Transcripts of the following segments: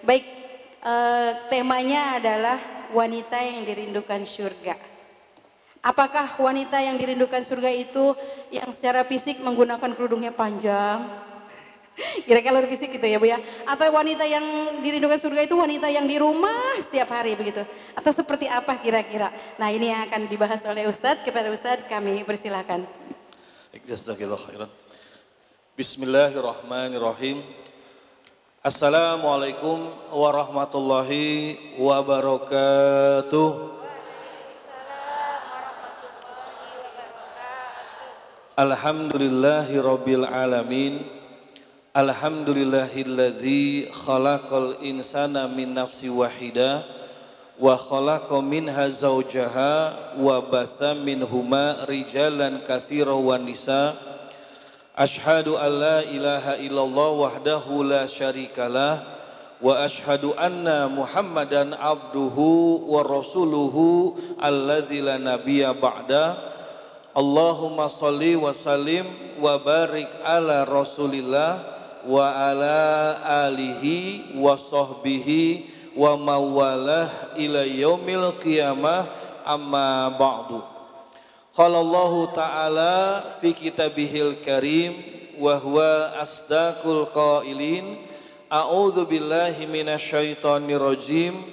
Baik, eh, temanya adalah wanita yang dirindukan surga. Apakah wanita yang dirindukan surga itu yang secara fisik menggunakan kerudungnya panjang? Kira-kira fisik gitu ya Bu ya? Atau wanita yang dirindukan surga itu wanita yang di rumah setiap hari begitu? Atau seperti apa kira-kira? Nah ini yang akan dibahas oleh Ustadz. Kepada Ustadz kami persilahkan. Bismillahirrahmanirrahim. Assalamualaikum warahmatullahi wabarakatuh. Alhamdulillahi rabbil alamin. Alhamdulillahilladzi khalaqal insana min nafsi wahidah wa khalaqa minha zawjaha wa batha minhuma rijalan katsira wa nisa Ashhadu an la ilaha illallah wahdahu la syarikalah wa ashhadu anna Muhammadan abduhu wa rasuluhu alladzi la nabiyya ba'da. Allahumma salli wa sallim wa barik ala rasulillah wa ala alihi wa sahbihi wa mawalah ila yaumil qiyamah. Amma ba'du Qala Allah Ta'ala fi kitabihil karim wa huwa asdaqul qailin. A'udzu billahi minasyaitonir rajim.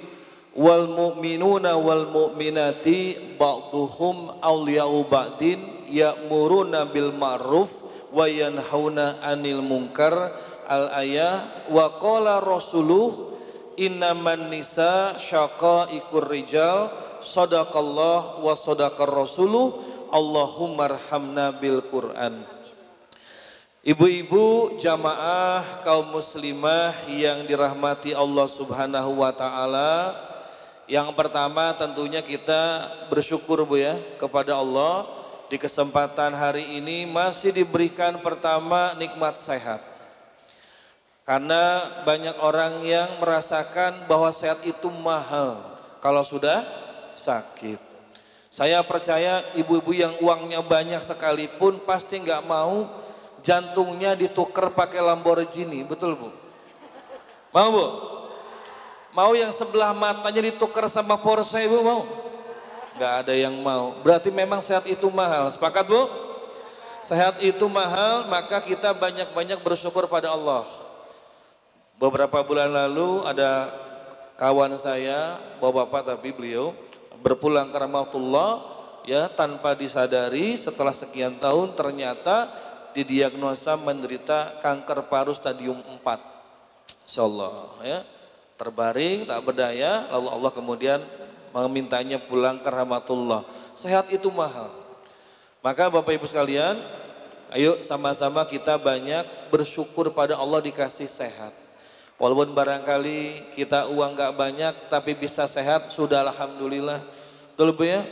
Wal mu'minuna wal mu'minati ba'dhuhum awliya'u ba'din ya'muruna bil ma'ruf wa yanhauna 'anil munkar. Al ayah wa qala rasuluh innaman nisa syaqaiqur rijal. Sadaqallah wa sadaqar rasuluh Allahumma arhamna bil Quran. Ibu-ibu jamaah kaum muslimah yang dirahmati Allah subhanahu wa ta'ala. Yang pertama tentunya kita bersyukur Bu ya kepada Allah. Di kesempatan hari ini masih diberikan pertama nikmat sehat. Karena banyak orang yang merasakan bahwa sehat itu mahal. Kalau sudah sakit saya percaya ibu-ibu yang uangnya banyak sekalipun pasti nggak mau jantungnya ditukar pakai Lamborghini, betul bu? Mau bu? Mau yang sebelah matanya ditukar sama Porsche ibu mau? Nggak ada yang mau. Berarti memang sehat itu mahal. Sepakat bu? Sehat itu mahal, maka kita banyak-banyak bersyukur pada Allah. Beberapa bulan lalu ada kawan saya, bapak-bapak tapi beliau berpulang ke rahmatullah ya tanpa disadari setelah sekian tahun ternyata didiagnosa menderita kanker paru stadium 4 insyaallah ya terbaring tak berdaya lalu Allah kemudian memintanya pulang ke rahmatullah. Sehat itu mahal. Maka Bapak Ibu sekalian ayo sama-sama kita banyak bersyukur pada Allah dikasih sehat Walaupun barangkali kita uang gak banyak tapi bisa sehat sudah alhamdulillah. Betul ya?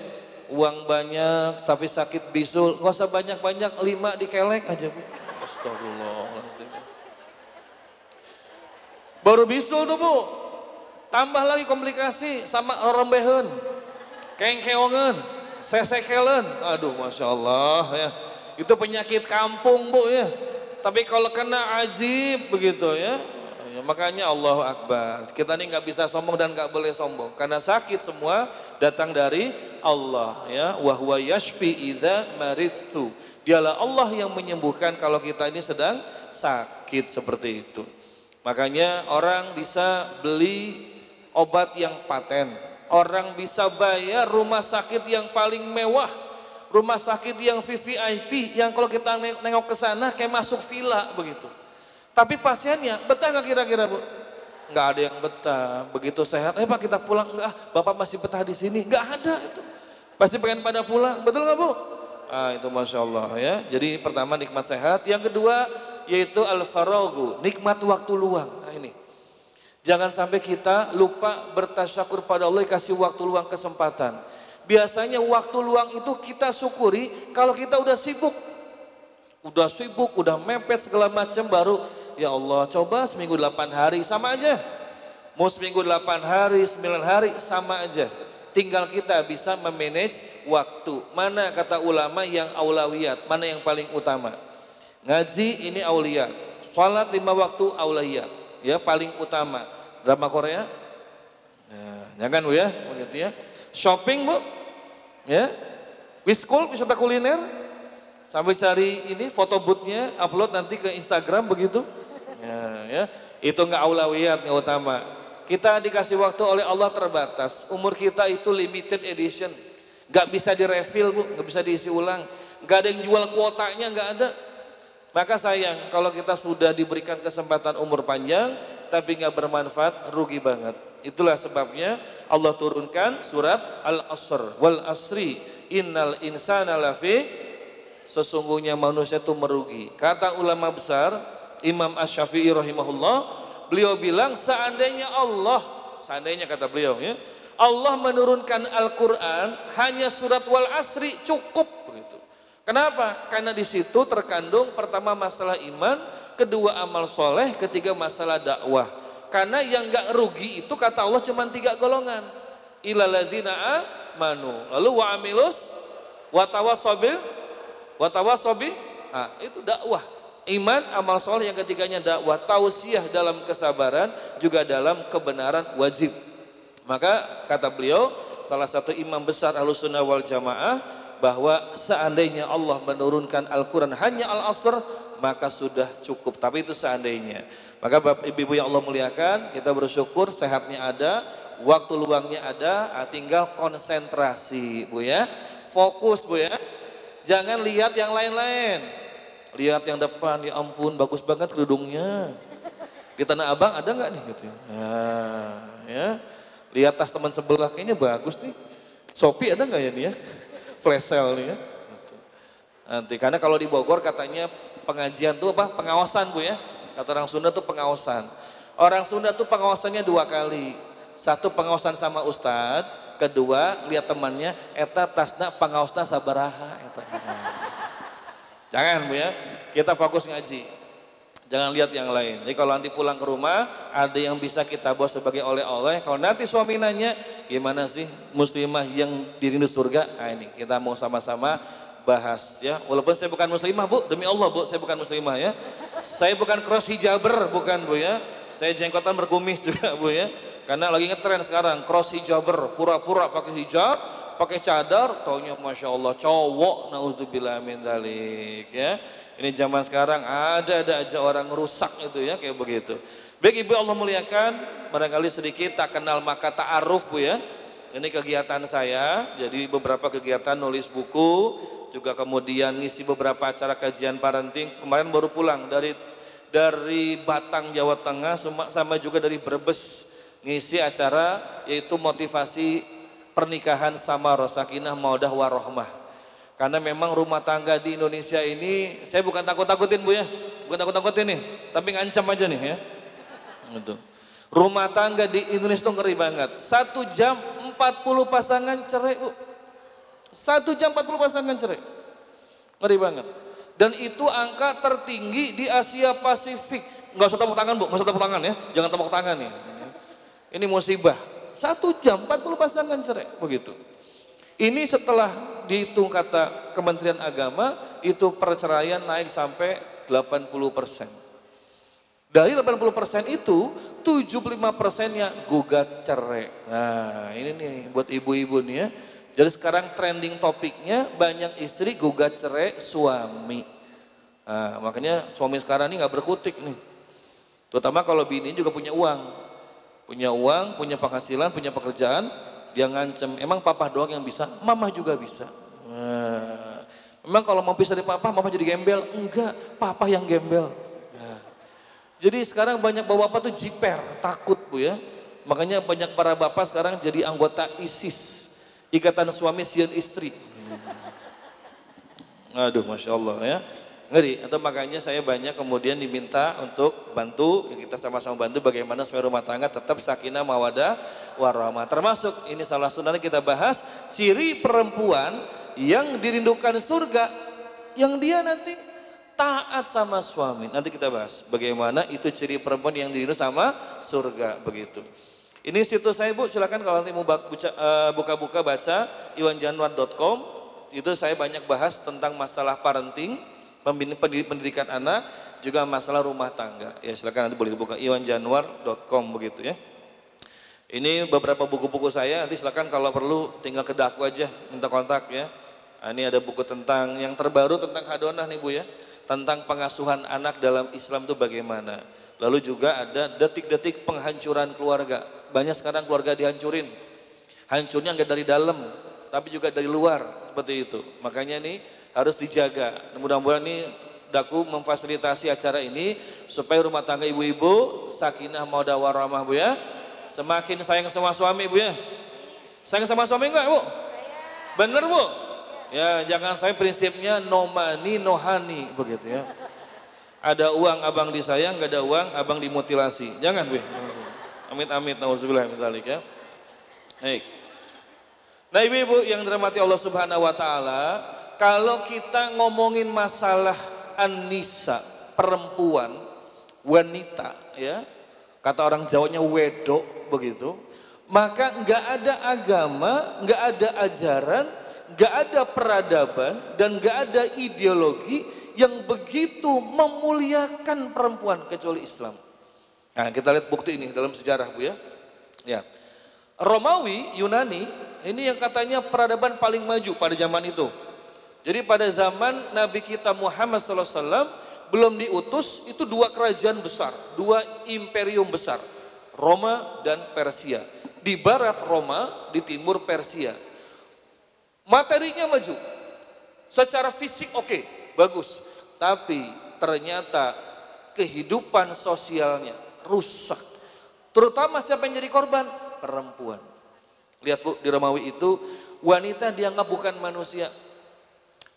Uang banyak tapi sakit bisul. Gak usah banyak-banyak lima dikelek aja Bu. Astagfirullahaladzim. Baru bisul tuh Bu. Tambah lagi komplikasi sama rombehen. Kengkeongen. Sesekelen. Aduh Masya Allah ya. Itu penyakit kampung Bu ya. Tapi kalau kena ajib begitu ya Ya, makanya Allahu Akbar. Kita ini nggak bisa sombong dan nggak boleh sombong karena sakit semua datang dari Allah ya. Wahwa yashfi idza maritu. Dialah Allah yang menyembuhkan kalau kita ini sedang sakit seperti itu. Makanya orang bisa beli obat yang paten. Orang bisa bayar rumah sakit yang paling mewah. Rumah sakit yang VVIP yang kalau kita nengok ke sana kayak masuk villa begitu. Tapi pasiennya betah nggak kira-kira bu? Nggak ada yang betah. Begitu sehat, eh pak kita pulang enggak? Bapak masih betah di sini? Nggak ada itu. Pasti pengen pada pulang, betul nggak bu? Ah itu masya Allah ya. Jadi pertama nikmat sehat, yang kedua yaitu al farogu nikmat waktu luang. Nah ini. Jangan sampai kita lupa bertasyakur pada Allah kasih waktu luang kesempatan. Biasanya waktu luang itu kita syukuri kalau kita udah sibuk udah sibuk, udah mepet segala macam baru ya Allah coba seminggu delapan hari sama aja. Mau seminggu delapan hari, sembilan hari sama aja. Tinggal kita bisa memanage waktu. Mana kata ulama yang aulawiyat, mana yang paling utama. Ngaji ini auliyat, salat lima waktu auliyat, ya paling utama. drama Korea. Ya, jangan bu ya, begitu ya. Shopping bu, ya. Wiskul, wisata kuliner. Sambil cari ini foto bootnya, upload nanti ke Instagram begitu. Ya, ya. Itu nggak aulawiyat, nggak utama. Kita dikasih waktu oleh Allah terbatas. Umur kita itu limited edition. Nggak bisa direfill bu, nggak bisa diisi ulang. Nggak ada yang jual kuotanya, nggak ada. Maka sayang kalau kita sudah diberikan kesempatan umur panjang tapi nggak bermanfaat, rugi banget. Itulah sebabnya Allah turunkan surat Al-Asr wal Asri innal insana lafi sesungguhnya manusia itu merugi. Kata ulama besar Imam Asy-Syafi'i rahimahullah, beliau bilang seandainya Allah, seandainya kata beliau ya, Allah menurunkan Al-Qur'an hanya surat wal Asri cukup begitu. Kenapa? Karena di situ terkandung pertama masalah iman, kedua amal soleh, ketiga masalah dakwah. Karena yang gak rugi itu kata Allah cuma tiga golongan. Ilaladzina amanu. Lalu wa amilus, wa tawasobil, wa tawasobi. Ah, itu dakwah. Iman, amal soleh yang ketiganya dakwah. Tausiah dalam kesabaran, juga dalam kebenaran wajib. Maka kata beliau, salah satu imam besar Ahlussunnah wal Jamaah, bahwa seandainya Allah menurunkan Al-Quran hanya Al-Asr maka sudah cukup tapi itu seandainya maka Bapak Ibu yang Allah muliakan kita bersyukur sehatnya ada waktu luangnya ada ah, tinggal konsentrasi Bu ya fokus Bu ya jangan lihat yang lain-lain lihat yang depan ya ampun bagus banget kerudungnya di Tanah Abang ada nggak nih gitu nah, ya lihat tas teman sebelah kayaknya bagus nih Shopee ada nggak ya nih ya flash sale nih ya. Nanti karena kalau di Bogor katanya pengajian tuh apa? Pengawasan Bu ya. Kata orang Sunda tuh pengawasan. Orang Sunda tuh pengawasannya dua kali. Satu pengawasan sama ustadz, kedua lihat temannya eta tasna pengawasan sabaraha eta. Jangan Bu ya. Kita fokus ngaji. Jangan lihat yang lain. Jadi kalau nanti pulang ke rumah, ada yang bisa kita bawa sebagai oleh-oleh. Kalau nanti suami nanya, gimana sih muslimah yang dirindu surga? Nah ini, kita mau sama-sama bahas ya. Walaupun saya bukan muslimah bu, demi Allah bu, saya bukan muslimah ya. Saya bukan cross hijaber, bukan bu ya. Saya jenggotan berkumis juga bu ya. Karena lagi ngetren sekarang, cross hijaber, pura-pura pakai hijab, pakai cadar, taunya Masya Allah, cowok, na'udzubillah min dalik ya. Ini zaman sekarang ada-ada aja orang rusak itu ya kayak begitu. Baik Ibu Allah muliakan, barangkali sedikit tak kenal maka ta'aruf Bu ya. Ini kegiatan saya, jadi beberapa kegiatan nulis buku, juga kemudian ngisi beberapa acara kajian parenting. Kemarin baru pulang dari dari Batang Jawa Tengah sama juga dari Brebes ngisi acara yaitu motivasi pernikahan sama Rosakinah Maudah Warohmah. Karena memang rumah tangga di Indonesia ini, saya bukan takut-takutin Bu ya, bukan takut-takutin nih, tapi ngancam aja nih ya. Gitu. Rumah tangga di Indonesia itu ngeri banget. Satu jam 40 pasangan cerai Bu. Satu jam 40 pasangan cerai. Ngeri banget. Dan itu angka tertinggi di Asia Pasifik. Enggak usah tepuk tangan Bu, enggak usah tepuk tangan ya. Jangan tepuk tangan nih. Ini musibah. Satu jam 40 pasangan cerai, begitu. Ini setelah dihitung kata Kementerian Agama, itu perceraian naik sampai 80 persen. Dari 80 persen itu, 75 persennya gugat cerai. Nah ini nih buat ibu-ibu nih ya. Jadi sekarang trending topiknya banyak istri gugat cerai suami. Nah, makanya suami sekarang ini nggak berkutik nih. Terutama kalau bini juga punya uang. Punya uang, punya penghasilan, punya pekerjaan, dia ngancem, emang papa doang yang bisa, mama juga bisa. Nah, memang kalau mau pisah dari papa, mama jadi gembel? Enggak, papa yang gembel. Nah, jadi sekarang banyak bapak-bapak tuh jiper, takut bu ya. Makanya banyak para bapak sekarang jadi anggota ISIS, Ikatan Suami Sian Istri. Aduh, Masya Allah ya. Ngeri, atau makanya saya banyak kemudian diminta untuk bantu, ya kita sama-sama bantu bagaimana supaya rumah tangga tetap sakinah mawadah warahmah. Termasuk ini salah satu kita bahas ciri perempuan yang dirindukan surga yang dia nanti taat sama suami. Nanti kita bahas bagaimana itu ciri perempuan yang dirindu sama surga begitu. Ini situs saya Bu, silakan kalau nanti mau eh, buka-buka baca iwanjanuar.com itu saya banyak bahas tentang masalah parenting pendidikan anak, juga masalah rumah tangga. Ya silakan nanti boleh dibuka iwanjanuar.com begitu ya. Ini beberapa buku-buku saya, nanti silakan kalau perlu tinggal ke daku aja, minta kontak ya. Nah, ini ada buku tentang yang terbaru tentang hadonah nih Bu ya, tentang pengasuhan anak dalam Islam itu bagaimana. Lalu juga ada detik-detik penghancuran keluarga. Banyak sekarang keluarga dihancurin. Hancurnya enggak dari dalam, tapi juga dari luar, seperti itu. Makanya nih harus dijaga. Mudah-mudahan nih daku memfasilitasi acara ini supaya rumah tangga ibu-ibu sakinah mawaddah warahmah Bu ya Semakin sayang sama suami bu ya. Sayang sama suami enggak bu? Bener bu? Ya jangan saya prinsipnya no money no honey begitu ya. Ada uang abang disayang, nggak ada uang abang dimutilasi. Jangan bu. Amit amit nauzubillah min dzalik ya. Baik. Nah ibu-ibu yang dirahmati Allah Subhanahu wa taala, kalau kita ngomongin masalah an-nisa, perempuan, wanita ya, kata orang Jawanya wedok begitu, maka nggak ada agama, nggak ada ajaran, nggak ada peradaban dan nggak ada ideologi yang begitu memuliakan perempuan kecuali Islam. Nah, kita lihat bukti ini dalam sejarah Bu ya. Ya. Romawi, Yunani, ini yang katanya peradaban paling maju pada zaman itu. Jadi pada zaman Nabi kita Muhammad SAW belum diutus itu dua kerajaan besar, dua imperium besar, Roma dan Persia. Di barat Roma, di timur Persia. Materinya maju, secara fisik oke, okay, bagus, tapi ternyata kehidupan sosialnya rusak. Terutama siapa yang jadi korban? Perempuan. Lihat Bu, di Romawi itu wanita dianggap bukan manusia,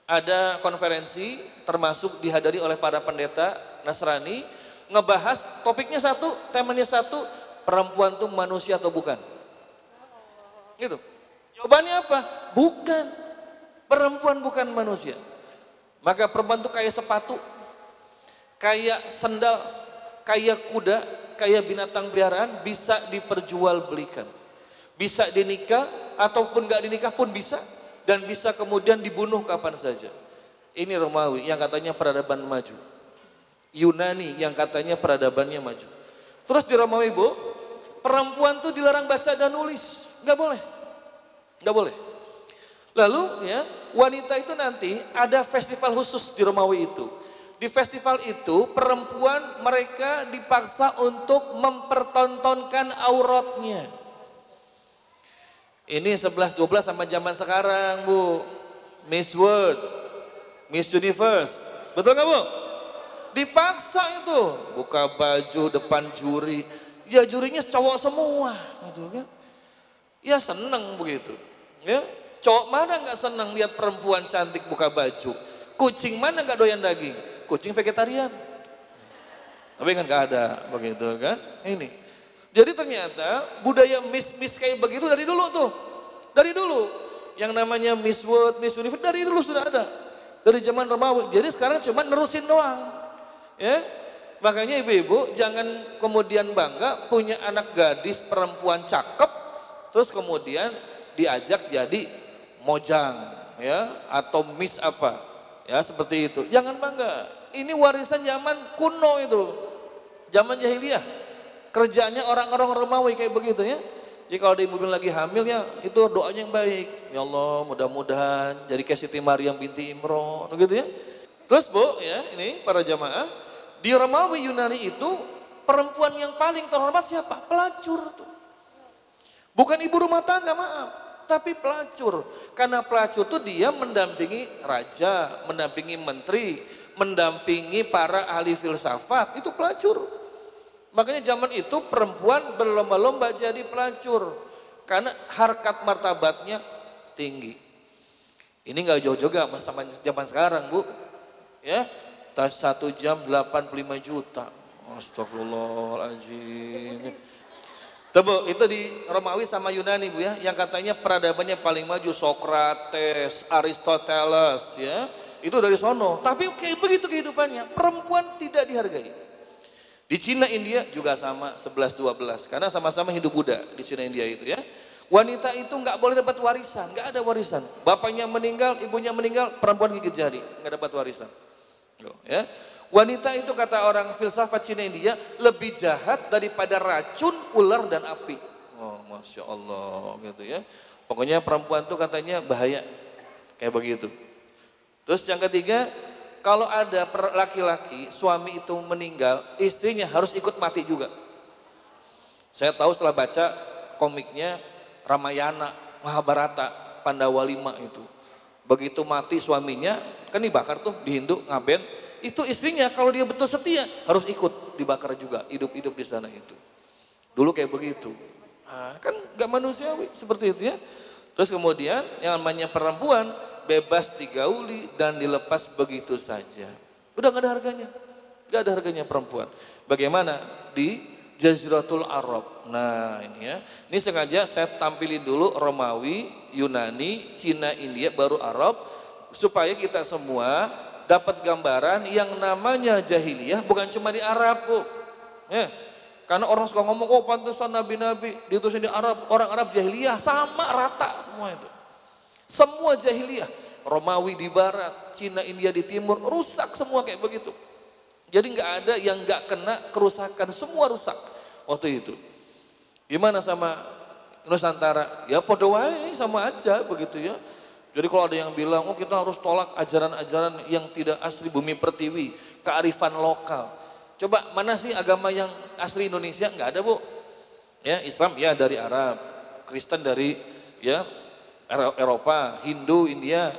ada konferensi termasuk dihadiri oleh para pendeta Nasrani ngebahas topiknya satu, temanya satu, perempuan itu manusia atau bukan? Gitu. Jawabannya apa? Bukan. Perempuan bukan manusia. Maka perempuan itu kayak sepatu, kayak sendal, kayak kuda, kayak binatang peliharaan bisa diperjualbelikan. Bisa dinikah ataupun gak dinikah pun bisa dan bisa kemudian dibunuh kapan saja. Ini Romawi yang katanya peradaban maju. Yunani yang katanya peradabannya maju. Terus di Romawi bu, perempuan tuh dilarang baca dan nulis, nggak boleh, nggak boleh. Lalu ya wanita itu nanti ada festival khusus di Romawi itu. Di festival itu perempuan mereka dipaksa untuk mempertontonkan auratnya. Ini 11 12 sama zaman sekarang, Bu. Miss World, Miss Universe. Betul nggak, Bu? Dipaksa itu, buka baju depan juri. Ya jurinya cowok semua, gitu kan. Ya seneng begitu. Ya, cowok mana nggak seneng lihat perempuan cantik buka baju? Kucing mana nggak doyan daging? Kucing vegetarian. Tapi kan nggak ada begitu kan? Ini jadi ternyata budaya miss-miss kayak begitu dari dulu tuh. Dari dulu. Yang namanya Miss World, Miss Universe dari dulu sudah ada. Dari zaman Romawi. Jadi sekarang cuma nerusin doang. Ya. Makanya ibu-ibu jangan kemudian bangga punya anak gadis perempuan cakep terus kemudian diajak jadi mojang ya atau miss apa ya seperti itu. Jangan bangga. Ini warisan zaman kuno itu. Zaman jahiliyah kerjanya orang-orang Romawi kayak begitu ya. Jadi kalau di ibu lagi hamil ya itu doanya yang baik. Ya Allah mudah-mudahan jadi kayak Siti Maryam binti Imron gitu ya. Terus Bu ya ini para jamaah di Romawi Yunani itu perempuan yang paling terhormat siapa? Pelacur tuh. Bukan ibu rumah tangga maaf, tapi pelacur. Karena pelacur tuh dia mendampingi raja, mendampingi menteri, mendampingi para ahli filsafat, itu pelacur. Makanya zaman itu perempuan berlomba-lomba jadi pelacur karena harkat martabatnya tinggi. Ini nggak jauh juga sama zaman sekarang bu, ya satu jam 85 juta. Astagfirullahaladzim. Tebu, itu di Romawi sama Yunani bu ya, yang katanya peradabannya paling maju Socrates, Aristoteles ya, itu dari sono. Tapi oke begitu kehidupannya, perempuan tidak dihargai. Di Cina India juga sama 11-12 karena sama-sama Hindu Buddha di Cina India itu ya. Wanita itu nggak boleh dapat warisan, nggak ada warisan. Bapaknya meninggal, ibunya meninggal, perempuan gigit jari, nggak dapat warisan. Loh, ya. Wanita itu kata orang filsafat Cina India lebih jahat daripada racun, ular dan api. Oh, masya Allah gitu ya. Pokoknya perempuan tuh katanya bahaya kayak begitu. Terus yang ketiga, kalau ada laki-laki suami itu meninggal, istrinya harus ikut mati juga. Saya tahu setelah baca komiknya Ramayana, Mahabharata, Pandawa lima itu. Begitu mati suaminya, kan dibakar tuh di Hindu, ngaben. Itu istrinya kalau dia betul setia harus ikut dibakar juga, hidup-hidup di sana itu. Dulu kayak begitu. Nah, kan gak manusiawi seperti itu ya. Terus kemudian yang namanya perempuan bebas digauli dan dilepas begitu saja. Udah gak ada harganya. Gak ada harganya perempuan. Bagaimana di Jaziratul Arab. Nah ini ya. Ini sengaja saya tampilin dulu Romawi, Yunani, Cina, India, baru Arab. Supaya kita semua dapat gambaran yang namanya jahiliyah bukan cuma di Arab bu. Ya. Karena orang suka ngomong, oh pantesan nabi-nabi diutusin di Arab, orang Arab jahiliyah sama rata semua itu. Semua jahiliyah, Romawi di barat, Cina, India di timur, rusak semua kayak begitu. Jadi nggak ada yang nggak kena kerusakan, semua rusak waktu itu. Gimana sama Nusantara? Ya podo wae sama aja begitu ya. Jadi kalau ada yang bilang, oh kita harus tolak ajaran-ajaran yang tidak asli bumi pertiwi, kearifan lokal. Coba mana sih agama yang asli Indonesia? Nggak ada bu. Ya Islam ya dari Arab, Kristen dari ya Eropa, Hindu, India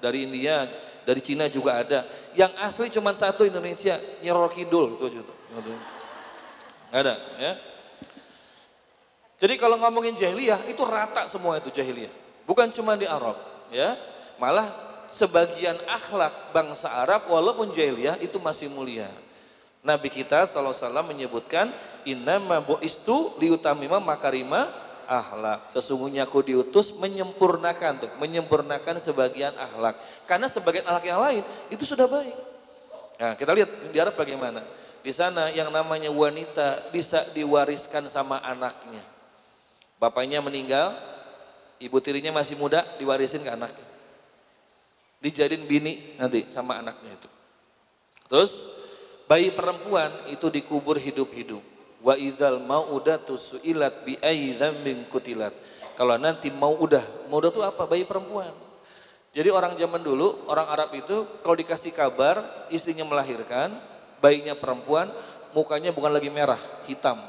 dari India, dari Cina juga ada. Yang asli cuma satu Indonesia, Nyeror Kidul itu. Gitu. Ada ya. Jadi kalau ngomongin jahiliyah itu rata semua itu jahiliyah. Bukan cuma di Arab ya. Malah sebagian akhlak bangsa Arab walaupun jahiliyah itu masih mulia. Nabi kita SAW menyebutkan innama bu'istu liutamima makarima akhlak. Sesungguhnya aku diutus menyempurnakan tuh, menyempurnakan sebagian akhlak. Karena sebagian akhlak yang lain itu sudah baik. Nah, kita lihat di Arab bagaimana. Di sana yang namanya wanita bisa diwariskan sama anaknya. Bapaknya meninggal, ibu tirinya masih muda, diwarisin ke anaknya. Dijadiin bini nanti sama anaknya itu. Terus bayi perempuan itu dikubur hidup-hidup. Wa idzal mauudatu suilat bi dzambin kutilat. Kalau nanti mau udah, mau udah itu apa? Bayi perempuan. Jadi orang zaman dulu, orang Arab itu kalau dikasih kabar istrinya melahirkan, bayinya perempuan, mukanya bukan lagi merah, hitam.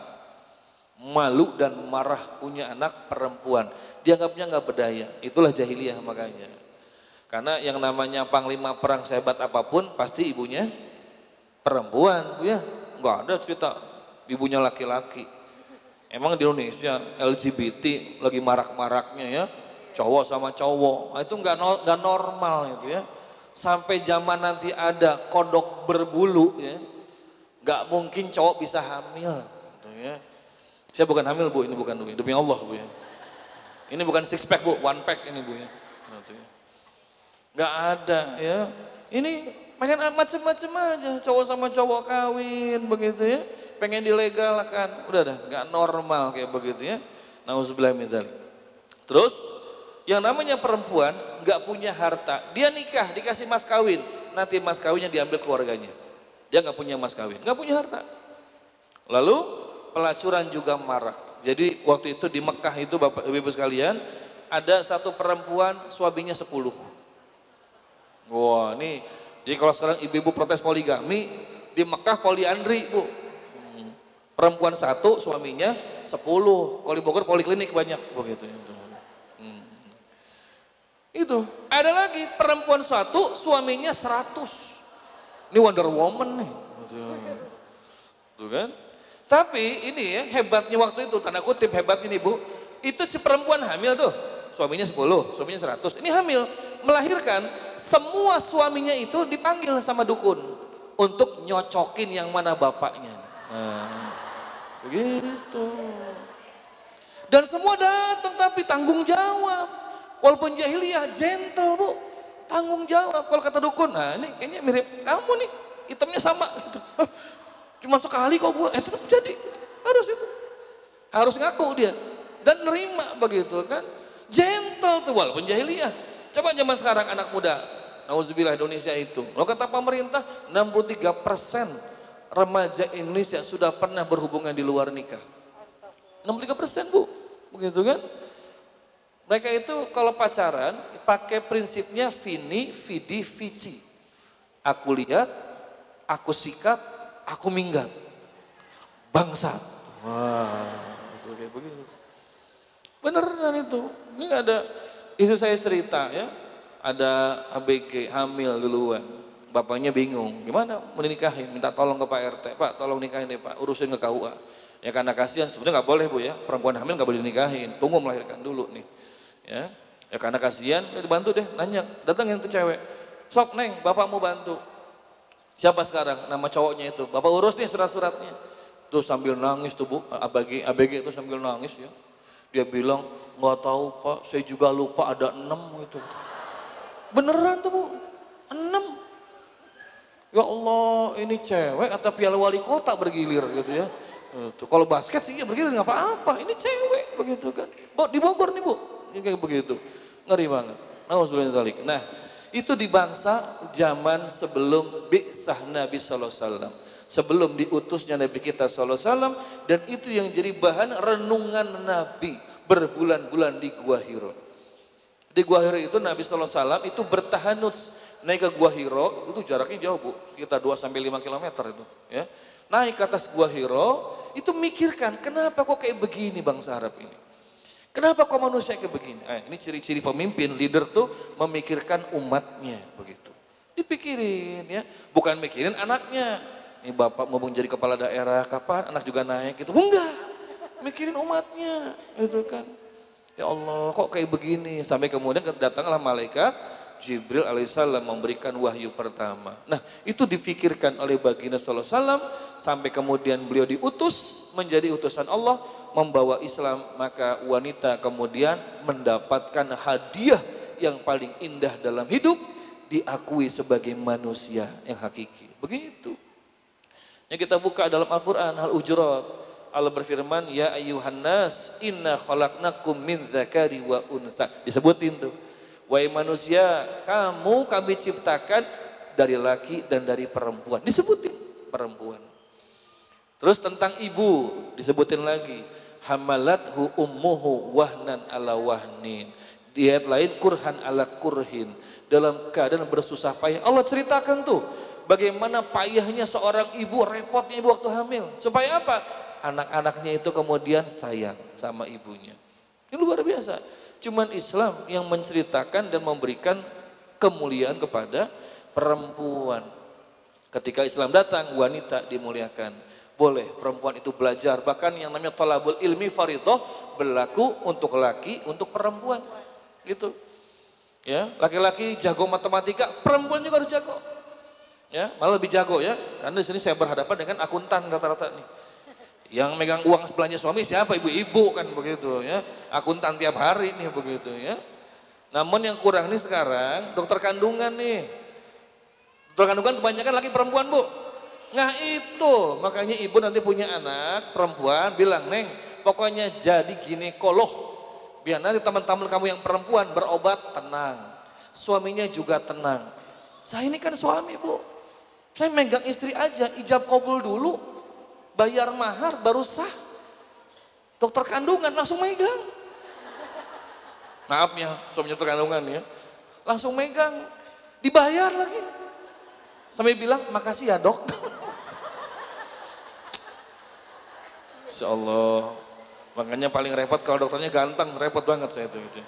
Malu dan marah punya anak perempuan. Dianggapnya nggak berdaya. Itulah jahiliyah makanya. Karena yang namanya panglima perang sehebat apa pun pasti ibunya perempuan, Bu ya. Nggak ada cerita ibunya laki-laki. Emang di Indonesia LGBT lagi marak-maraknya ya, cowok sama cowok. Nah, itu nggak no- nggak normal itu ya. Sampai zaman nanti ada kodok berbulu ya, nggak mungkin cowok bisa hamil. Gitu ya. Saya bukan hamil bu, ini bukan demi, demi Allah bu ya. Ini bukan six pack bu, one pack ini bu ya. Gitu ya. Nggak ada ya. Ini pengen macam-macam aja, cowok sama cowok kawin begitu ya. Pengen dilegalkan, udah dah, nggak normal kayak begitu ya. Nauzubillah min. Terus yang namanya perempuan nggak punya harta, dia nikah dikasih mas kawin, nanti mas kawinnya diambil keluarganya. Dia nggak punya mas kawin, nggak punya harta. Lalu pelacuran juga marak. Jadi waktu itu di Mekah itu Bapak Ibu sekalian, ada satu perempuan suaminya 10. Wah, ini jadi kalau sekarang ibu-ibu protes poligami, di Mekah poliandri, Bu. Hmm. Perempuan satu, suaminya 10. Kalau di Bogor poliklinik banyak begitu. Hmm. Itu. Ada lagi perempuan satu, suaminya 100. Ini Wonder Woman nih. Tuh kan? Tapi ini ya hebatnya waktu itu, tanda kutip hebat ini bu, itu si perempuan hamil tuh, suaminya 10, suaminya 100, ini hamil, melahirkan, semua suaminya itu dipanggil sama dukun untuk nyocokin yang mana bapaknya. Nah, begitu. Dan semua datang tapi tanggung jawab. Walaupun jahiliyah gentle bu, tanggung jawab. Kalau kata dukun, nah ini kayaknya mirip kamu nih, hitamnya sama. Gitu. Cuma sekali kok bu, eh tetap jadi. Harus itu. Harus ngaku dia. Dan nerima begitu kan. Gentle tuh walaupun jahiliyah. Coba zaman sekarang anak muda. Nauzubillah Indonesia itu. Kalau kata pemerintah 63 persen remaja Indonesia sudah pernah berhubungan di luar nikah. 63 persen bu. begitu kan? Mereka itu kalau pacaran pakai prinsipnya vini, vidi, vici. Aku lihat, aku sikat, aku minggat. Bangsat. Wah, itu kayak begitu. Beneran itu. Ini ada istri saya cerita ya. Ada ABG hamil duluan. Bapaknya bingung, gimana menikahin? Minta tolong ke Pak RT, Pak tolong nikahin deh Pak, urusin ke KUA. Ya karena kasihan, sebenarnya nggak boleh bu ya, perempuan hamil nggak boleh dinikahin, tunggu melahirkan dulu nih. Ya, ya karena kasihan, ya dibantu deh, nanya, datang tuh cewek, sok neng, bapak mau bantu. Siapa sekarang? Nama cowoknya itu, bapak urus nih surat-suratnya. Tuh sambil nangis tuh bu, ABG, ABG itu sambil nangis ya. Dia bilang, nggak tahu pak, saya juga lupa ada enam gitu. Beneran tuh bu, enam. Ya Allah, ini cewek atau piala wali kota bergilir gitu ya. Tuh, kalau basket sih ya bergilir nggak apa-apa, ini cewek begitu kan. Bo, di Bogor nih bu, ya, kayak begitu. Ngeri banget. Nauzubillah Nah, itu di bangsa zaman sebelum bi'sah Nabi Sallallahu Alaihi Wasallam. Sebelum diutusnya Nabi kita Sallallahu Alaihi Wasallam dan itu yang jadi bahan renungan Nabi berbulan-bulan di Gua Hiro. Di Gua Hiro itu Nabi Sallallahu Alaihi Wasallam itu bertahanut naik ke Gua Hiro itu jaraknya jauh bu, kita 2 sampai 5 km itu, ya. Naik ke atas Gua Hiro itu mikirkan kenapa kok kayak begini bangsa Arab ini. Kenapa kok manusia kayak begini? Eh, ini ciri-ciri pemimpin, leader tuh memikirkan umatnya begitu. Dipikirin ya, bukan mikirin anaknya. Ini bapak mau jadi kepala daerah, kapan anak juga naik gitu. Enggak, mikirin umatnya itu kan. Ya Allah kok kayak begini. Sampai kemudian datanglah malaikat Jibril alaihissalam memberikan wahyu pertama. Nah itu difikirkan oleh baginda sallallahu alaihi wasallam sampai kemudian beliau diutus menjadi utusan Allah membawa Islam maka wanita kemudian mendapatkan hadiah yang paling indah dalam hidup diakui sebagai manusia yang hakiki. Begitu. Yang kita buka dalam Al-Quran Al-Ujurat Allah berfirman ya ayuhan nas inna khalaqnakum min zakari wa unsa disebutin tuh wahai manusia kamu kami ciptakan dari laki dan dari perempuan. Disebutin perempuan. Terus tentang ibu disebutin lagi. Hamalathu ummuhu wahnan ala wahnin. Di ayat lain kurhan ala kurhin. Dalam keadaan bersusah payah. Allah ceritakan tuh bagaimana payahnya seorang ibu repotnya ibu waktu hamil. Supaya apa? Anak-anaknya itu kemudian sayang sama ibunya. Ini luar biasa. Cuman Islam yang menceritakan dan memberikan kemuliaan kepada perempuan. Ketika Islam datang, wanita dimuliakan. Boleh perempuan itu belajar. Bahkan yang namanya tolabul ilmi faridoh berlaku untuk laki, untuk perempuan. Gitu. Ya, laki-laki jago matematika, perempuan juga harus jago. Ya, malah lebih jago ya. Karena di sini saya berhadapan dengan akuntan rata-rata nih. Yang megang uang belanja suami siapa? Ibu-ibu kan begitu ya. Akuntan tiap hari nih begitu ya. Namun yang kurang nih sekarang dokter kandungan nih. Dokter kandungan kebanyakan laki perempuan bu. Nah itu makanya ibu nanti punya anak perempuan bilang neng pokoknya jadi gini koloh. Biar nanti teman-teman kamu yang perempuan berobat tenang. Suaminya juga tenang. Saya ini kan suami bu. Saya megang istri aja, ijab kabul dulu bayar mahar baru sah. Dokter kandungan langsung megang. Maafnya, suaminya dokter kandungan ya. Langsung megang, dibayar lagi. Sampai bilang, makasih ya dok. Insya Allah. Makanya paling repot kalau dokternya ganteng, repot banget saya itu. Gitu.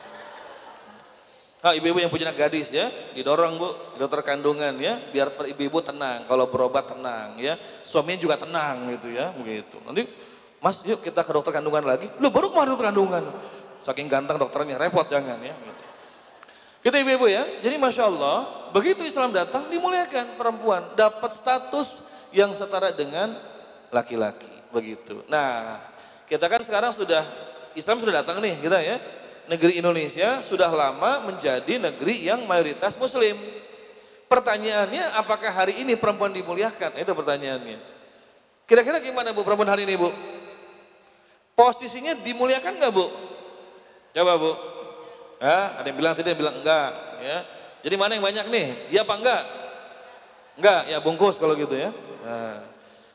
Nah, ibu-ibu yang punya anak gadis ya, didorong bu, dokter kandungan ya, biar ibu-ibu tenang, kalau berobat tenang ya, suaminya juga tenang gitu ya, begitu. Nanti, mas yuk kita ke dokter kandungan lagi, lu baru kemarin dokter kandungan, saking ganteng dokternya, repot jangan ya. Gitu. Kita ibu-ibu ya, jadi masya Allah, begitu Islam datang dimuliakan perempuan, dapat status yang setara dengan laki-laki, begitu. Nah, kita kan sekarang sudah Islam sudah datang nih, kita ya negeri Indonesia sudah lama menjadi negeri yang mayoritas muslim. Pertanyaannya apakah hari ini perempuan dimuliakan? Itu pertanyaannya. Kira-kira gimana Bu perempuan hari ini Bu? Posisinya dimuliakan nggak Bu? Coba Bu. Ya, ada yang bilang tidak, ada yang bilang enggak. Ya. Jadi mana yang banyak nih? Dia apa enggak? Enggak, ya bungkus kalau gitu ya. Nah,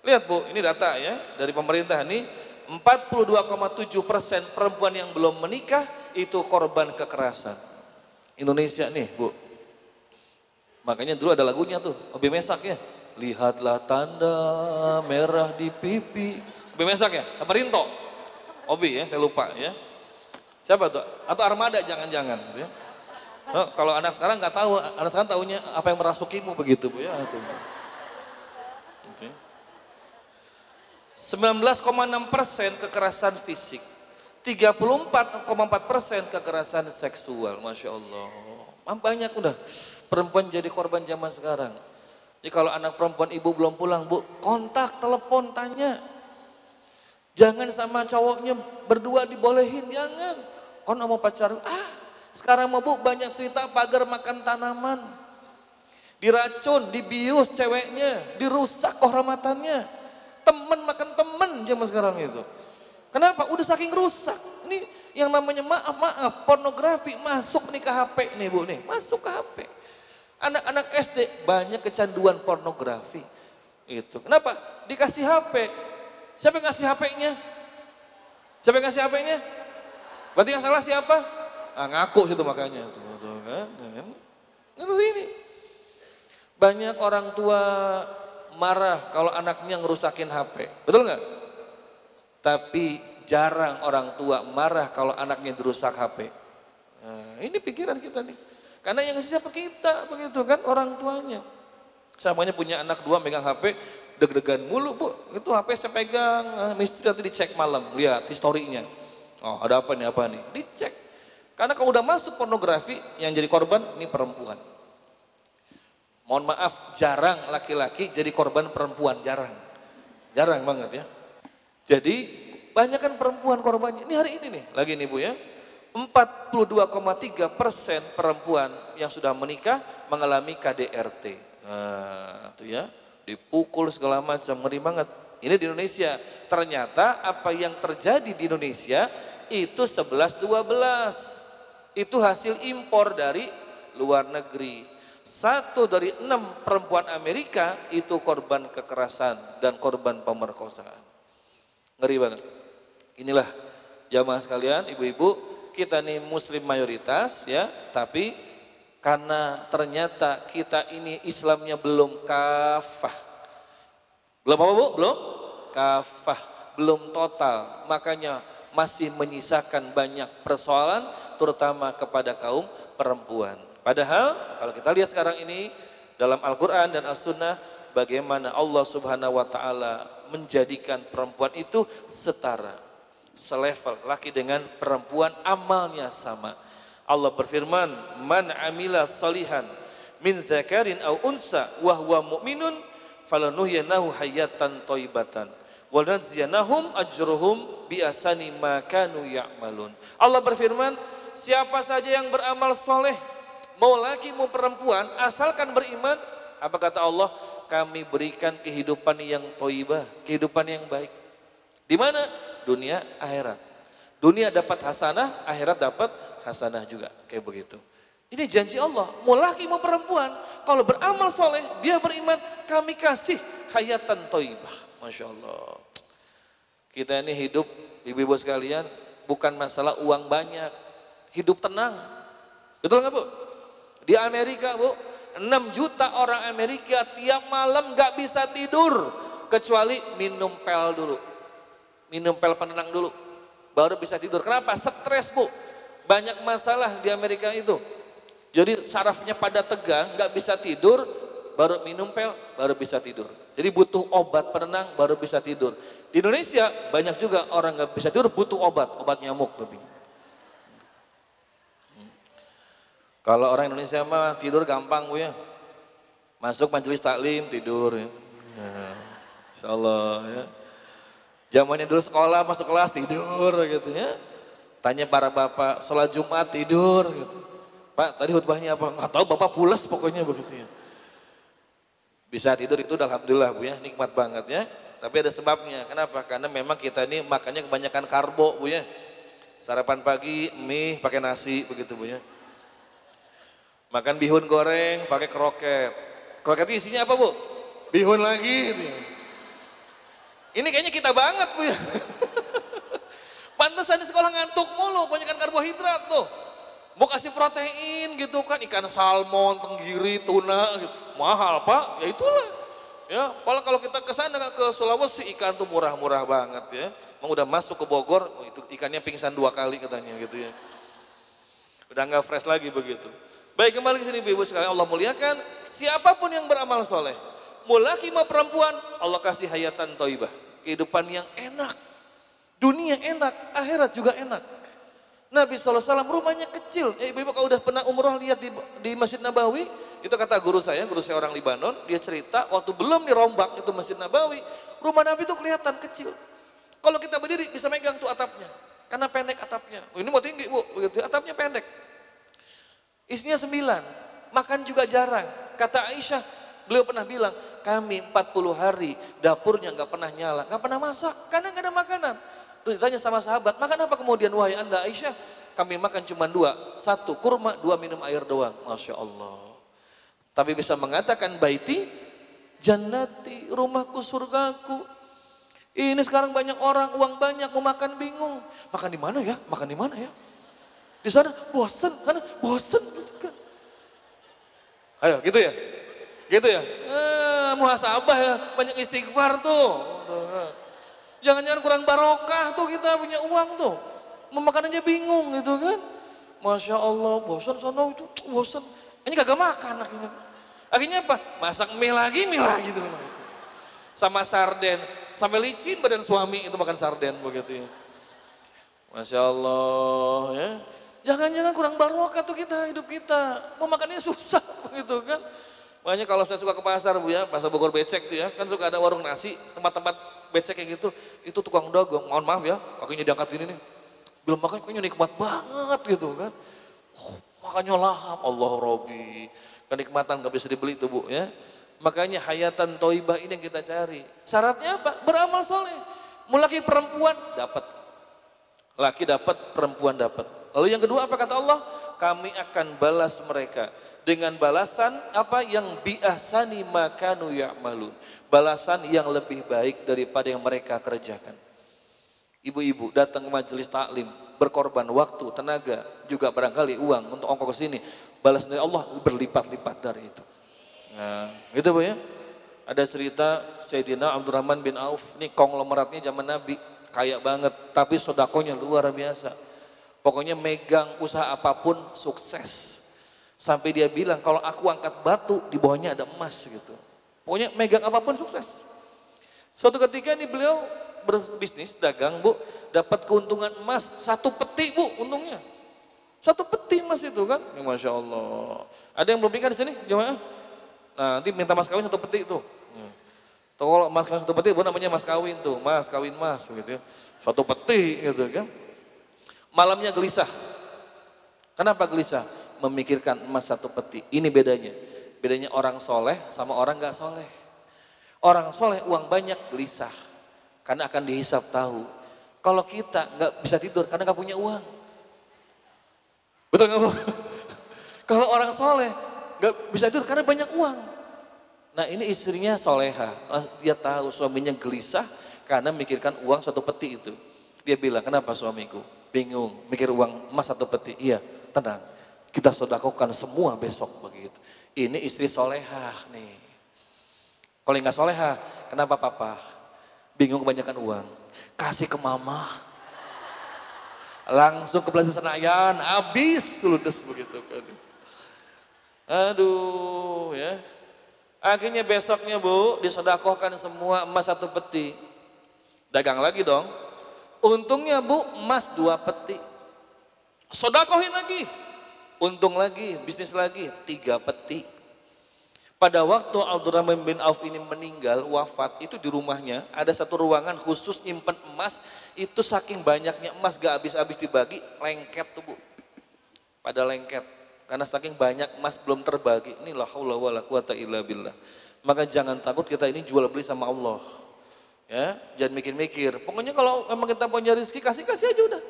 lihat Bu, ini data ya dari pemerintah nih 42,7 persen perempuan yang belum menikah itu korban kekerasan. Indonesia nih bu. Makanya dulu ada lagunya tuh, Obi Mesak ya. Lihatlah tanda merah di pipi. Obi Mesak ya? Apa Rinto? Obi ya, saya lupa ya. Siapa tuh? Atau Armada jangan-jangan gitu ya. Oh, kalau anak sekarang nggak tahu, anak sekarang tahunya apa yang merasukimu begitu bu ya. Itu. Oke. 19,6 persen kekerasan fisik, 34,4 persen kekerasan seksual, masya Allah. Banyak udah perempuan jadi korban zaman sekarang. Jadi kalau anak perempuan ibu belum pulang bu, kontak, telepon, tanya. Jangan sama cowoknya berdua dibolehin, jangan. Kau mau pacaran, ah sekarang mau bu banyak cerita pagar makan tanaman. Diracun, dibius ceweknya, dirusak kehormatannya teman makan teman zaman sekarang itu. Kenapa? Udah saking rusak. Ini yang namanya maaf maaf pornografi masuk nih ke HP nih bu nih masuk ke HP. Anak-anak SD banyak kecanduan pornografi. Itu. Kenapa? Dikasih HP. Siapa yang ngasih HP-nya? Siapa yang ngasih HP-nya? Berarti yang salah siapa? Ah, ngaku situ makanya. Tuh, tuh, kan? Ini. Banyak orang tua marah kalau anaknya ngerusakin HP. Betul nggak? Tapi jarang orang tua marah kalau anaknya dirusak HP. Nah, ini pikiran kita nih. Karena yang siapa kita begitu kan orang tuanya. Samanya punya anak dua megang HP, deg-degan mulu bu. Itu HP saya pegang, misteri nanti dicek malam, lihat historinya. Oh ada apa nih, apa nih, dicek. Karena kalau udah masuk pornografi, yang jadi korban ini perempuan. Mohon maaf, jarang laki-laki jadi korban perempuan, jarang. Jarang banget ya. Jadi banyak kan perempuan korbannya. Ini hari ini nih, lagi nih Bu ya. 42,3 persen perempuan yang sudah menikah mengalami KDRT. Nah, itu ya, dipukul segala macam, ngeri banget. Ini di Indonesia. Ternyata apa yang terjadi di Indonesia itu 11-12. Itu hasil impor dari luar negeri. Satu dari enam perempuan Amerika itu korban kekerasan dan korban pemerkosaan. Ngeri banget. Inilah jamaah sekalian, ibu-ibu, kita ini muslim mayoritas ya, tapi karena ternyata kita ini Islamnya belum kafah. Belum apa bu? Belum kafah, belum total. Makanya masih menyisakan banyak persoalan terutama kepada kaum perempuan. Padahal kalau kita lihat sekarang ini dalam Al-Quran dan As-Sunnah bagaimana Allah subhanahu wa ta'ala menjadikan perempuan itu setara. Selevel laki dengan perempuan amalnya sama. Allah berfirman, Man amila salihan min zakarin au unsa wa huwa mu'minun falanuhyanahu hayatan toibatan walanziyanahum ajruhum bi asani ma kanu ya'malun. Allah berfirman, siapa saja yang beramal soleh mau laki mau perempuan asalkan beriman apa kata Allah? Kami berikan kehidupan yang toibah kehidupan yang baik. Di mana? Dunia akhirat. Dunia dapat hasanah akhirat dapat hasanah juga. Kayak begitu. Ini janji Allah. Mau laki mau perempuan kalau beramal soleh dia beriman kami kasih hayatan toibah. Masya Allah. Kita ini hidup ibu-ibu sekalian bukan masalah uang banyak. Hidup tenang. Betul nggak bu? Di Amerika bu, 6 juta orang Amerika tiap malam gak bisa tidur. Kecuali minum pel dulu. Minum pel penenang dulu. Baru bisa tidur. Kenapa? Stres bu. Banyak masalah di Amerika itu. Jadi sarafnya pada tegang, gak bisa tidur, baru minum pel, baru bisa tidur. Jadi butuh obat penenang, baru bisa tidur. Di Indonesia banyak juga orang gak bisa tidur, butuh obat, obat nyamuk lebih. Kalau orang Indonesia mah tidur gampang bu ya. Masuk majelis taklim tidur ya. ya. Insya Allah ya. Zamannya dulu sekolah masuk kelas tidur gitu ya. Tanya para bapak, sholat Jumat tidur gitu. Pak tadi khutbahnya apa? Nggak tahu bapak pulas pokoknya begitu ya. Bisa tidur itu alhamdulillah bu ya, nikmat banget ya. Tapi ada sebabnya, kenapa? Karena memang kita ini makannya kebanyakan karbo bu ya. Sarapan pagi mie pakai nasi begitu bu ya. Makan bihun goreng pakai kroket. Kroket isinya apa bu? Bihun lagi gitu. Ini kayaknya kita banget bu ya. Pantesan di sekolah ngantuk mulu, banyak karbohidrat tuh. Mau kasih protein gitu kan, ikan salmon, tenggiri, tuna, gitu. mahal pak, ya itulah. Ya, kalau kalau kita ke sana ke Sulawesi ikan tuh murah-murah banget ya. Mau udah masuk ke Bogor, oh, itu ikannya pingsan dua kali katanya gitu ya. Udah nggak fresh lagi begitu. Baik kembali ke sini ibu sekalian Allah muliakan siapa pun yang beramal soleh. Mau laki mau perempuan Allah kasih hayatan toibah. Kehidupan yang enak. Dunia enak, akhirat juga enak. Nabi SAW rumahnya kecil. Eh, ibu-ibu kalau udah pernah umroh lihat di, di Masjid Nabawi, itu kata guru saya, guru saya orang Libanon, dia cerita waktu belum dirombak itu Masjid Nabawi, rumah Nabi itu kelihatan kecil. Kalau kita berdiri bisa megang tuh atapnya, karena pendek atapnya. Oh, ini mau tinggi bu, begitu atapnya pendek. Isinya sembilan, makan juga jarang. Kata Aisyah, beliau pernah bilang, kami 40 hari dapurnya nggak pernah nyala, nggak pernah masak, karena nggak ada makanan. Terus ditanya sama sahabat, makan apa kemudian wahai anda Aisyah? Kami makan cuma dua, satu kurma, dua minum air doang. Masya Allah. Tapi bisa mengatakan baiti, jannati, rumahku, surgaku. Ini sekarang banyak orang, uang banyak, mau makan bingung. Makan di mana ya? Makan di mana ya? Di sana bosan, karena bosan. gitu kan. Ayo gitu ya? Gitu ya? Eh, muhasabah ya, banyak istighfar tuh. Jangan-jangan kurang barokah tuh kita punya uang tuh. Mau makan aja bingung gitu kan. Masya Allah, bosan sana itu, bosan. Ini kagak makan akhirnya. Akhirnya apa? Masak mie lagi, mie lagi tuh. Sama sarden. Sampai licin badan suami itu makan sarden begitu ya. Masya Allah ya. Jangan-jangan kurang barokah tuh kita hidup kita. Mau makannya susah begitu kan. Makanya kalau saya suka ke pasar bu ya, pasar Bogor Becek tuh ya, kan suka ada warung nasi, tempat-tempat becek kayak gitu, itu tukang dagang, mohon maaf ya, kakinya diangkat gini nih. Belum makan kakinya nikmat banget gitu kan. Oh, makannya lahap, Allah Robi. Kenikmatan gak bisa dibeli tuh bu ya. Makanya hayatan toibah ini yang kita cari. Syaratnya apa? Beramal soleh. Mulaki perempuan dapat. Laki dapat, perempuan dapat. Lalu yang kedua apa kata Allah? Kami akan balas mereka dengan balasan apa yang biahsani makanu ya'malun. Balasan yang lebih baik daripada yang mereka kerjakan. Ibu-ibu datang ke majelis taklim, berkorban waktu, tenaga, juga barangkali uang untuk ongkos sini. Balas dari Allah berlipat-lipat dari itu. Nah, gitu Bu ya. Ada cerita Sayyidina Abdurrahman bin Auf, ini konglomeratnya zaman Nabi, kaya banget, tapi sodakonya luar biasa. Pokoknya megang usaha apa pun sukses. Sampai dia bilang kalau aku angkat batu di bawahnya ada emas gitu. Pokoknya megang apa pun sukses. Suatu ketika ini beliau berbisnis dagang bu, dapat keuntungan emas satu peti bu untungnya. Satu peti emas itu kan, ya, masya Allah. Ada yang belum nikah di sini, jemaah? Nah, nanti minta mas kawin satu peti tuh. Hmm. Tuh kalau mas kawin satu peti, bu namanya mas kawin tuh, mas kawin mas begitu ya. Satu peti gitu kan. Malamnya gelisah. Kenapa gelisah? Memikirkan emas satu peti. Ini bedanya. Bedanya orang soleh sama orang gak soleh. Orang soleh uang banyak gelisah. Karena akan dihisap tahu. Kalau kita nggak bisa tidur karena nggak punya uang. Betul nggak bu? Kalau orang soleh nggak bisa tidur karena banyak uang. Nah ini istrinya soleha. Dia tahu suaminya gelisah karena mikirkan uang satu peti itu. Dia bilang, kenapa suamiku? Bingung, mikir uang emas satu peti. Iya, tenang. Kita sodakokan semua besok begitu. Ini istri soleha nih. Kalau nggak soleha, kenapa papa? Bingung kebanyakan uang. Kasih ke mama. Langsung ke Plaza Senayan, habis ludes begitu kan. Aduh ya. Akhirnya besoknya bu, disodakohkan semua emas satu peti. Dagang lagi dong. Untungnya bu, emas dua peti. Sodakohin lagi. Untung lagi, bisnis lagi, tiga peti. Pada waktu Abdurrahman bin Auf ini meninggal, wafat, itu di rumahnya ada satu ruangan khusus nyimpen emas, itu saking banyaknya emas gak habis-habis dibagi, lengket tuh bu. Pada lengket, karena saking banyak emas belum terbagi. Inilah haula wala quwata illa billah. Maka jangan takut kita ini jual beli sama Allah. Ya, jangan mikir-mikir. Pokoknya kalau memang kita punya rezeki, kasih-kasih aja udah.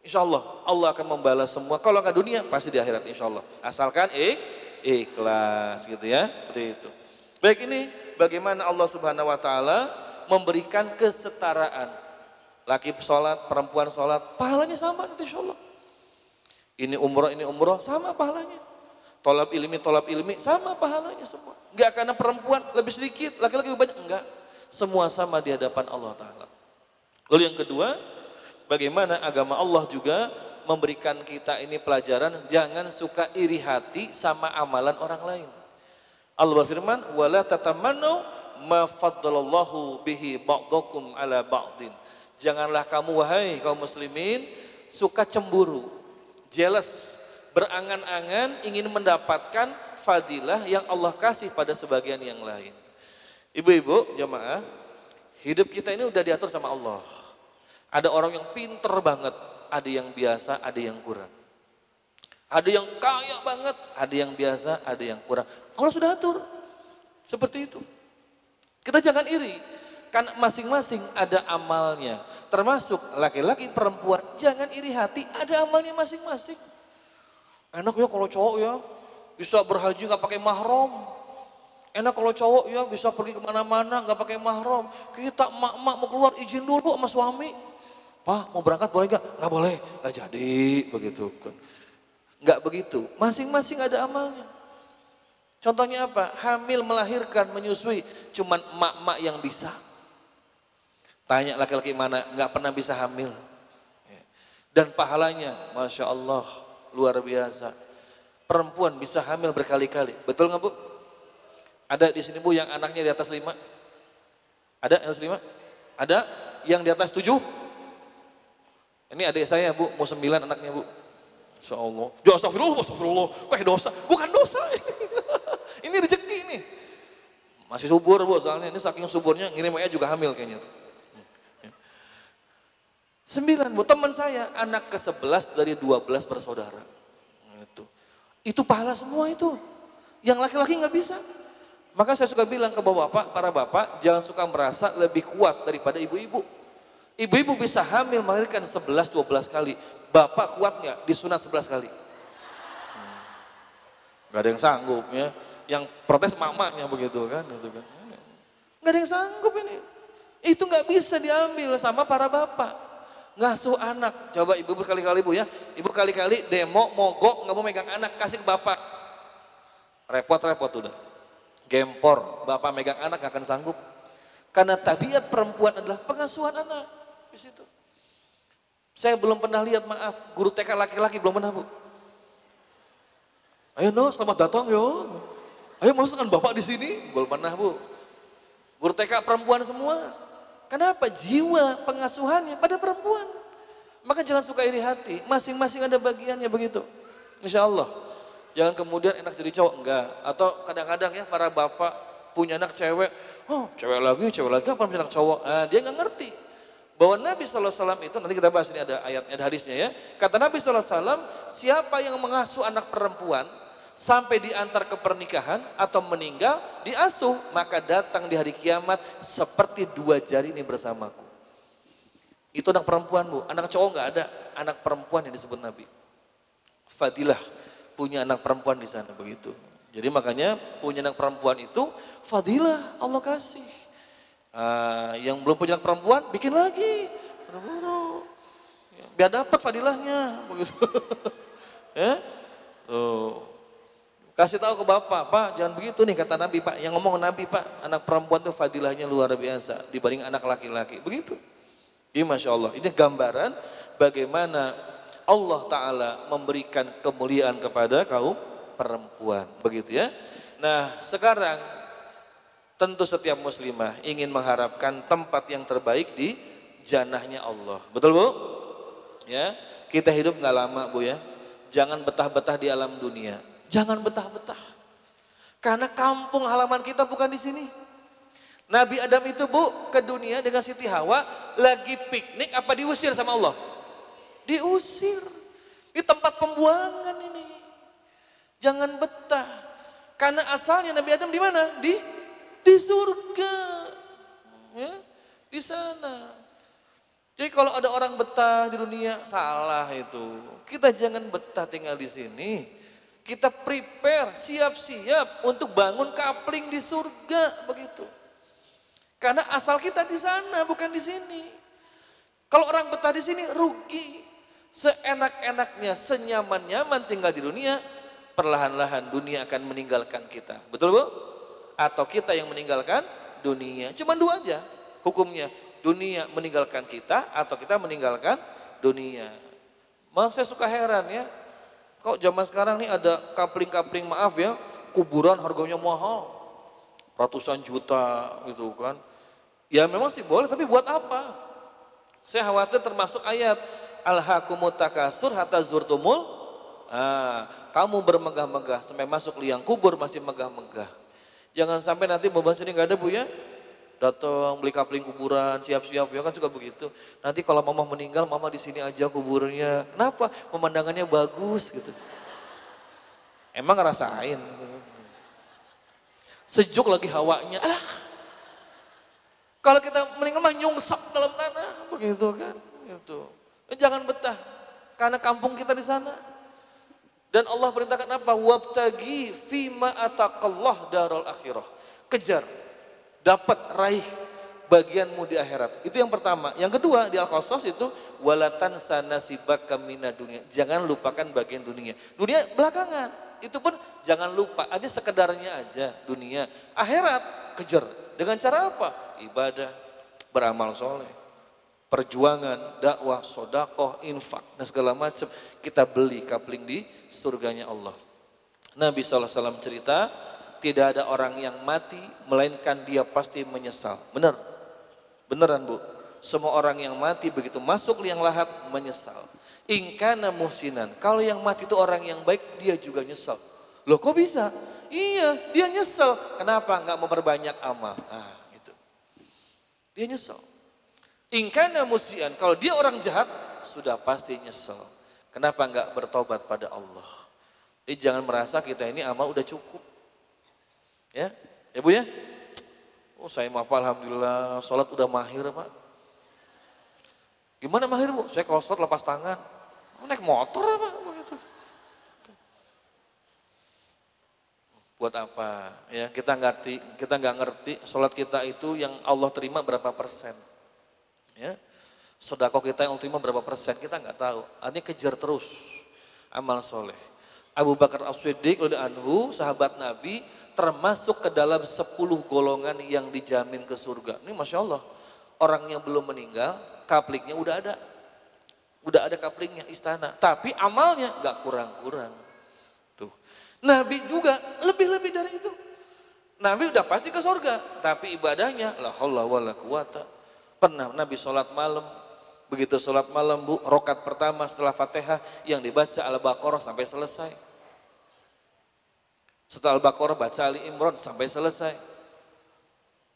Insya Allah, Allah akan membalas semua. Kalau nggak dunia, pasti di akhirat insya Allah. Asalkan ik, ikhlas gitu ya. Seperti itu. Baik ini bagaimana Allah subhanahu wa ta'ala memberikan kesetaraan. Laki sholat, perempuan sholat, pahalanya sama nanti insya Allah. Ini umroh, ini umroh, sama pahalanya. Tolab ilmi, tolab ilmi, sama pahalanya semua. Enggak karena perempuan lebih sedikit, laki-laki lebih banyak, enggak. Semua sama di hadapan Allah Ta'ala. Lalu yang kedua, bagaimana agama Allah juga memberikan kita ini pelajaran, jangan suka iri hati sama amalan orang lain. Allah berfirman, "Wala tatamannu ma bihi ba'dakum ala ba'din." Janganlah kamu wahai kaum muslimin suka cemburu, jealous, berangan-angan ingin mendapatkan fadilah yang Allah kasih pada sebagian yang lain. Ibu-ibu, jemaah, hidup kita ini udah diatur sama Allah. Ada orang yang pinter banget, ada yang biasa, ada yang kurang. Ada yang kaya banget, ada yang biasa, ada yang kurang. Allah sudah atur. Seperti itu. Kita jangan iri. Karena masing-masing ada amalnya. Termasuk laki-laki, perempuan. Jangan iri hati, ada amalnya masing-masing. Enak ya kalau cowok ya, bisa berhaji nggak pakai mahram. Enak kalau cowok ya bisa pergi ke mana-mana nggak pakai mahram. Kita emak-emak mau keluar izin dulu sama suami. Pak mau berangkat boleh nggak? Nggak boleh, nggak jadi begitu. Nggak begitu, masing-masing ada amalnya. Contohnya apa? Hamil, melahirkan, menyusui, cuman emak-emak yang bisa. Tanya laki-laki mana, nggak pernah bisa hamil. Dan pahalanya, Masya Allah, luar biasa. Perempuan bisa hamil berkali-kali. Betul nggak Bu? Ada di sini Bu yang anaknya di atas lima? Ada yang lima? Ada yang di atas tujuh? Ini adik saya Bu, mau sembilan anaknya Bu. Insya Allah. Ya astagfirullah, astagfirullah. Kok dosa? Bukan dosa. ini rezeki ini. Masih subur Bu, soalnya ini saking suburnya ngirim ayah juga hamil kayaknya. Sembilan Bu, teman saya anak ke sebelas dari dua belas bersaudara. Itu. Itu pahala semua itu. Yang laki-laki nggak bisa. Maka saya suka bilang ke bapak, para bapak, jangan suka merasa lebih kuat daripada ibu-ibu. Ibu-ibu bisa hamil melahirkan 11-12 kali. Bapak kuat nggak disunat 11 kali? Hmm. Gak ada yang sanggup ya. Yang protes mamanya begitu kan. Gitu kan. Gak ada yang sanggup ini. Itu nggak bisa diambil sama para bapak. Ngasuh anak. Coba ibu berkali-kali bu ya. Ibu kali-kali demo, mogok, nggak mau megang anak, kasih ke bapak. Repot-repot udah. Gempor, bapak megang anak gak akan sanggup. Karena tabiat perempuan adalah pengasuhan anak di situ. Saya belum pernah lihat, maaf, guru TK laki-laki belum pernah, Bu. Ayo no, selamat datang yo. Ayo masukkan bapak di sini, belum pernah, Bu. Guru TK perempuan semua. Kenapa? Jiwa pengasuhannya pada perempuan. Maka jangan suka iri hati, masing-masing ada bagiannya begitu. Insya Allah. Jangan kemudian enak jadi cowok, enggak. Atau kadang-kadang ya para bapak punya anak cewek, oh cewek lagi, cewek lagi, apa punya anak cowok. Nah, dia nggak ngerti bahwa Nabi SAW itu, nanti kita bahas ini ada ayatnya, ada hadisnya ya. Kata Nabi SAW, siapa yang mengasuh anak perempuan sampai diantar ke pernikahan atau meninggal, diasuh, maka datang di hari kiamat seperti dua jari ini bersamaku. Itu anak perempuan bu, anak cowok nggak ada, anak perempuan yang disebut Nabi. Fadilah punya anak perempuan di sana begitu. Jadi makanya punya anak perempuan itu fadilah Allah kasih. Uh, yang belum punya anak perempuan bikin lagi, buru-buru. Ya, biar dapat fadilahnya begitu. ya? Tuh. Kasih tahu ke bapak, Pak, jangan begitu nih kata Nabi, Pak. Yang ngomong Nabi, Pak, anak perempuan itu fadilahnya luar biasa dibanding anak laki-laki. Begitu. Ini Masya Allah, ini gambaran bagaimana Allah Ta'ala memberikan kemuliaan kepada kaum perempuan. Begitu ya. Nah sekarang tentu setiap muslimah ingin mengharapkan tempat yang terbaik di janahnya Allah. Betul bu? Ya, kita hidup nggak lama bu ya. Jangan betah-betah di alam dunia. Jangan betah-betah. Karena kampung halaman kita bukan di sini. Nabi Adam itu bu ke dunia dengan Siti Hawa lagi piknik apa diusir sama Allah? Diusir. Di tempat pembuangan ini. Jangan betah. Karena asalnya Nabi Adam di mana? Di di surga. Ya, di sana. Jadi kalau ada orang betah di dunia salah itu. Kita jangan betah tinggal di sini. Kita prepare, siap-siap untuk bangun kapling di surga begitu. Karena asal kita di sana bukan di sini. Kalau orang betah di sini rugi. Seenak-enaknya, senyaman-nyaman tinggal di dunia, perlahan-lahan dunia akan meninggalkan kita. Betul Bu? Atau kita yang meninggalkan dunia. Cuma dua aja hukumnya. Dunia meninggalkan kita atau kita meninggalkan dunia. Maaf saya suka heran ya. Kok zaman sekarang nih ada kapling-kapling maaf ya, kuburan harganya mahal. Ratusan juta gitu kan. Ya memang sih boleh tapi buat apa? Saya khawatir termasuk ayat Al-hakumut takasur hatta zurtumul ah, kamu bermegah-megah sampai masuk liang kubur masih megah-megah. Jangan sampai nanti beban sini nggak ada bu ya. Datang beli kapling kuburan, siap-siap ya kan suka begitu. Nanti kalau mama meninggal, mama di sini aja kuburnya. Kenapa? Pemandangannya bagus gitu. Emang ngerasain. Sejuk lagi hawanya. Ah. Kalau kita meninggal mah nyungsap dalam tanah begitu kan. Gitu. Eh, Jangan betah karena kampung kita di sana. Dan Allah perintahkan apa? Wabtagi fima atakallah darul akhirah. Kejar, dapat raih bagianmu di akhirat. Itu yang pertama. Yang kedua di Al-Qasas itu walatan sanasibaka mina dunia. Jangan lupakan bagian dunia. Dunia belakangan. Itu pun jangan lupa. Aja sekedarnya aja dunia. Akhirat kejar. Dengan cara apa? Ibadah, beramal soleh perjuangan, dakwah, sodakoh, infak, dan segala macam kita beli kapling di surganya Allah. Nabi SAW cerita, tidak ada orang yang mati, melainkan dia pasti menyesal. Benar? Beneran bu? Semua orang yang mati begitu masuk liang lahat menyesal. Ingkana muhsinan, kalau yang mati itu orang yang baik, dia juga nyesal. Loh kok bisa? Iya, dia nyesel. Kenapa nggak memperbanyak amal? Ah, gitu. Dia nyesel. Ingkana musian, kalau dia orang jahat, sudah pasti nyesel. Kenapa enggak bertobat pada Allah? Jadi jangan merasa kita ini amal udah cukup. Ya, ya Bu ya? Oh saya maaf Alhamdulillah, sholat udah mahir Pak. Gimana mahir Bu? Saya kalau sholat lepas tangan. Oh, naik motor apa? Begitu. Buat apa? Ya kita ngerti, kita nggak ngerti sholat kita itu yang Allah terima berapa persen. Ya. Sodako kita yang ultima berapa persen kita nggak tahu. Artinya kejar terus amal soleh. Abu Bakar As-Siddiq anhu sahabat Nabi termasuk ke dalam 10 golongan yang dijamin ke surga. Ini Masya Allah. Orang yang belum meninggal, kaplingnya udah ada. Udah ada kaplingnya istana. Tapi amalnya nggak kurang-kurang. Tuh. Nabi juga lebih-lebih dari itu. Nabi udah pasti ke surga. Tapi ibadahnya la haula wala quwata Pernah Nabi sholat malam, begitu sholat malam bu, rokat pertama setelah fatihah yang dibaca Al-Baqarah sampai selesai. Setelah Al-Baqarah baca Ali Imran sampai selesai.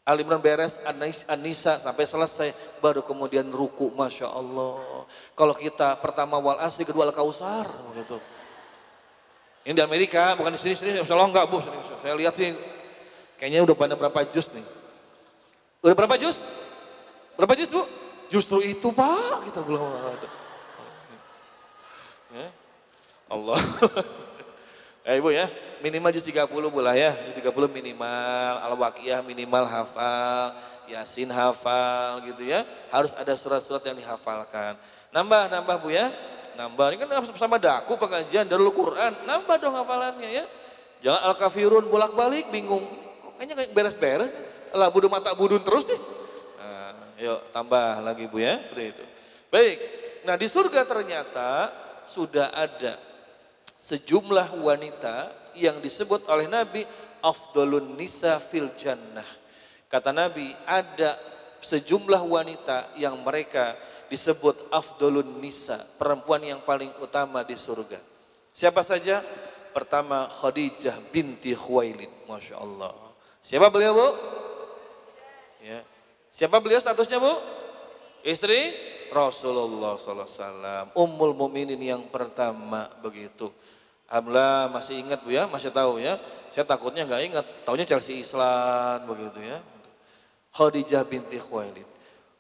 Ali Imran beres, An-Nisa sampai selesai, baru kemudian ruku, Masya Allah. Kalau kita pertama wal asli, kedua Al-Kausar, begitu. Ini di Amerika, bukan di sini, sini, Insya Allah enggak bu, saya lihat sih, kayaknya udah pada berapa jus nih. Udah berapa jus? Berapa juz bu? Justru itu pak, kita belum ada. Ya. Allah. eh ibu ya, minimal juz 30 bu lah ya. Juz 30 minimal, al-waqiyah minimal hafal, yasin hafal gitu ya. Harus ada surat-surat yang dihafalkan. Nambah, nambah bu ya. Nambah, ini kan sama daku pengajian dari Quran. Nambah dong hafalannya ya. Jangan al-kafirun bolak-balik bingung. Kayaknya kayak beres-beres. Lah budun mata budun terus nih. Yuk tambah lagi Bu ya, seperti itu. Baik, nah di surga ternyata sudah ada sejumlah wanita yang disebut oleh Nabi afdolun nisa fil jannah. Kata Nabi ada sejumlah wanita yang mereka disebut afdolun nisa, perempuan yang paling utama di surga. Siapa saja? Pertama Khadijah binti Khuwailid, Masya Allah. Siapa beliau bu? Ya. Siapa beliau statusnya bu? Istri Rasulullah SAW. Ummul Muminin yang pertama begitu. Alhamdulillah masih ingat bu ya, masih tahu ya. Saya takutnya nggak ingat, tahunya Chelsea Islam begitu ya. Khadijah binti Khuwailid.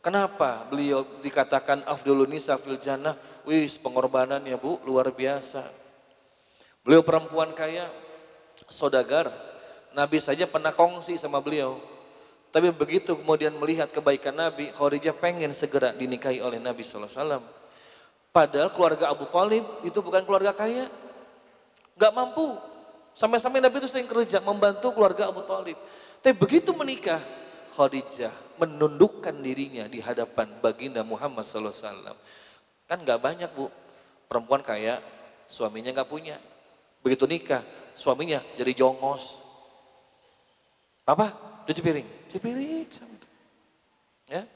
Kenapa beliau dikatakan Afdulun Nisa fil Jannah? Wis pengorbanan ya bu, luar biasa. Beliau perempuan kaya, sodagar. Nabi saja pernah kongsi sama beliau Tapi begitu kemudian melihat kebaikan Nabi, Khadijah pengen segera dinikahi oleh Nabi SAW. Padahal keluarga Abu Talib itu bukan keluarga kaya. Gak mampu. Sampai-sampai Nabi itu sering kerja membantu keluarga Abu Talib. Tapi begitu menikah, Khadijah menundukkan dirinya di hadapan baginda Muhammad SAW. Kan gak banyak bu, perempuan kaya, suaminya gak punya. Begitu nikah, suaminya jadi jongos. Apa? Cuci piring. Cuci piring. Ya.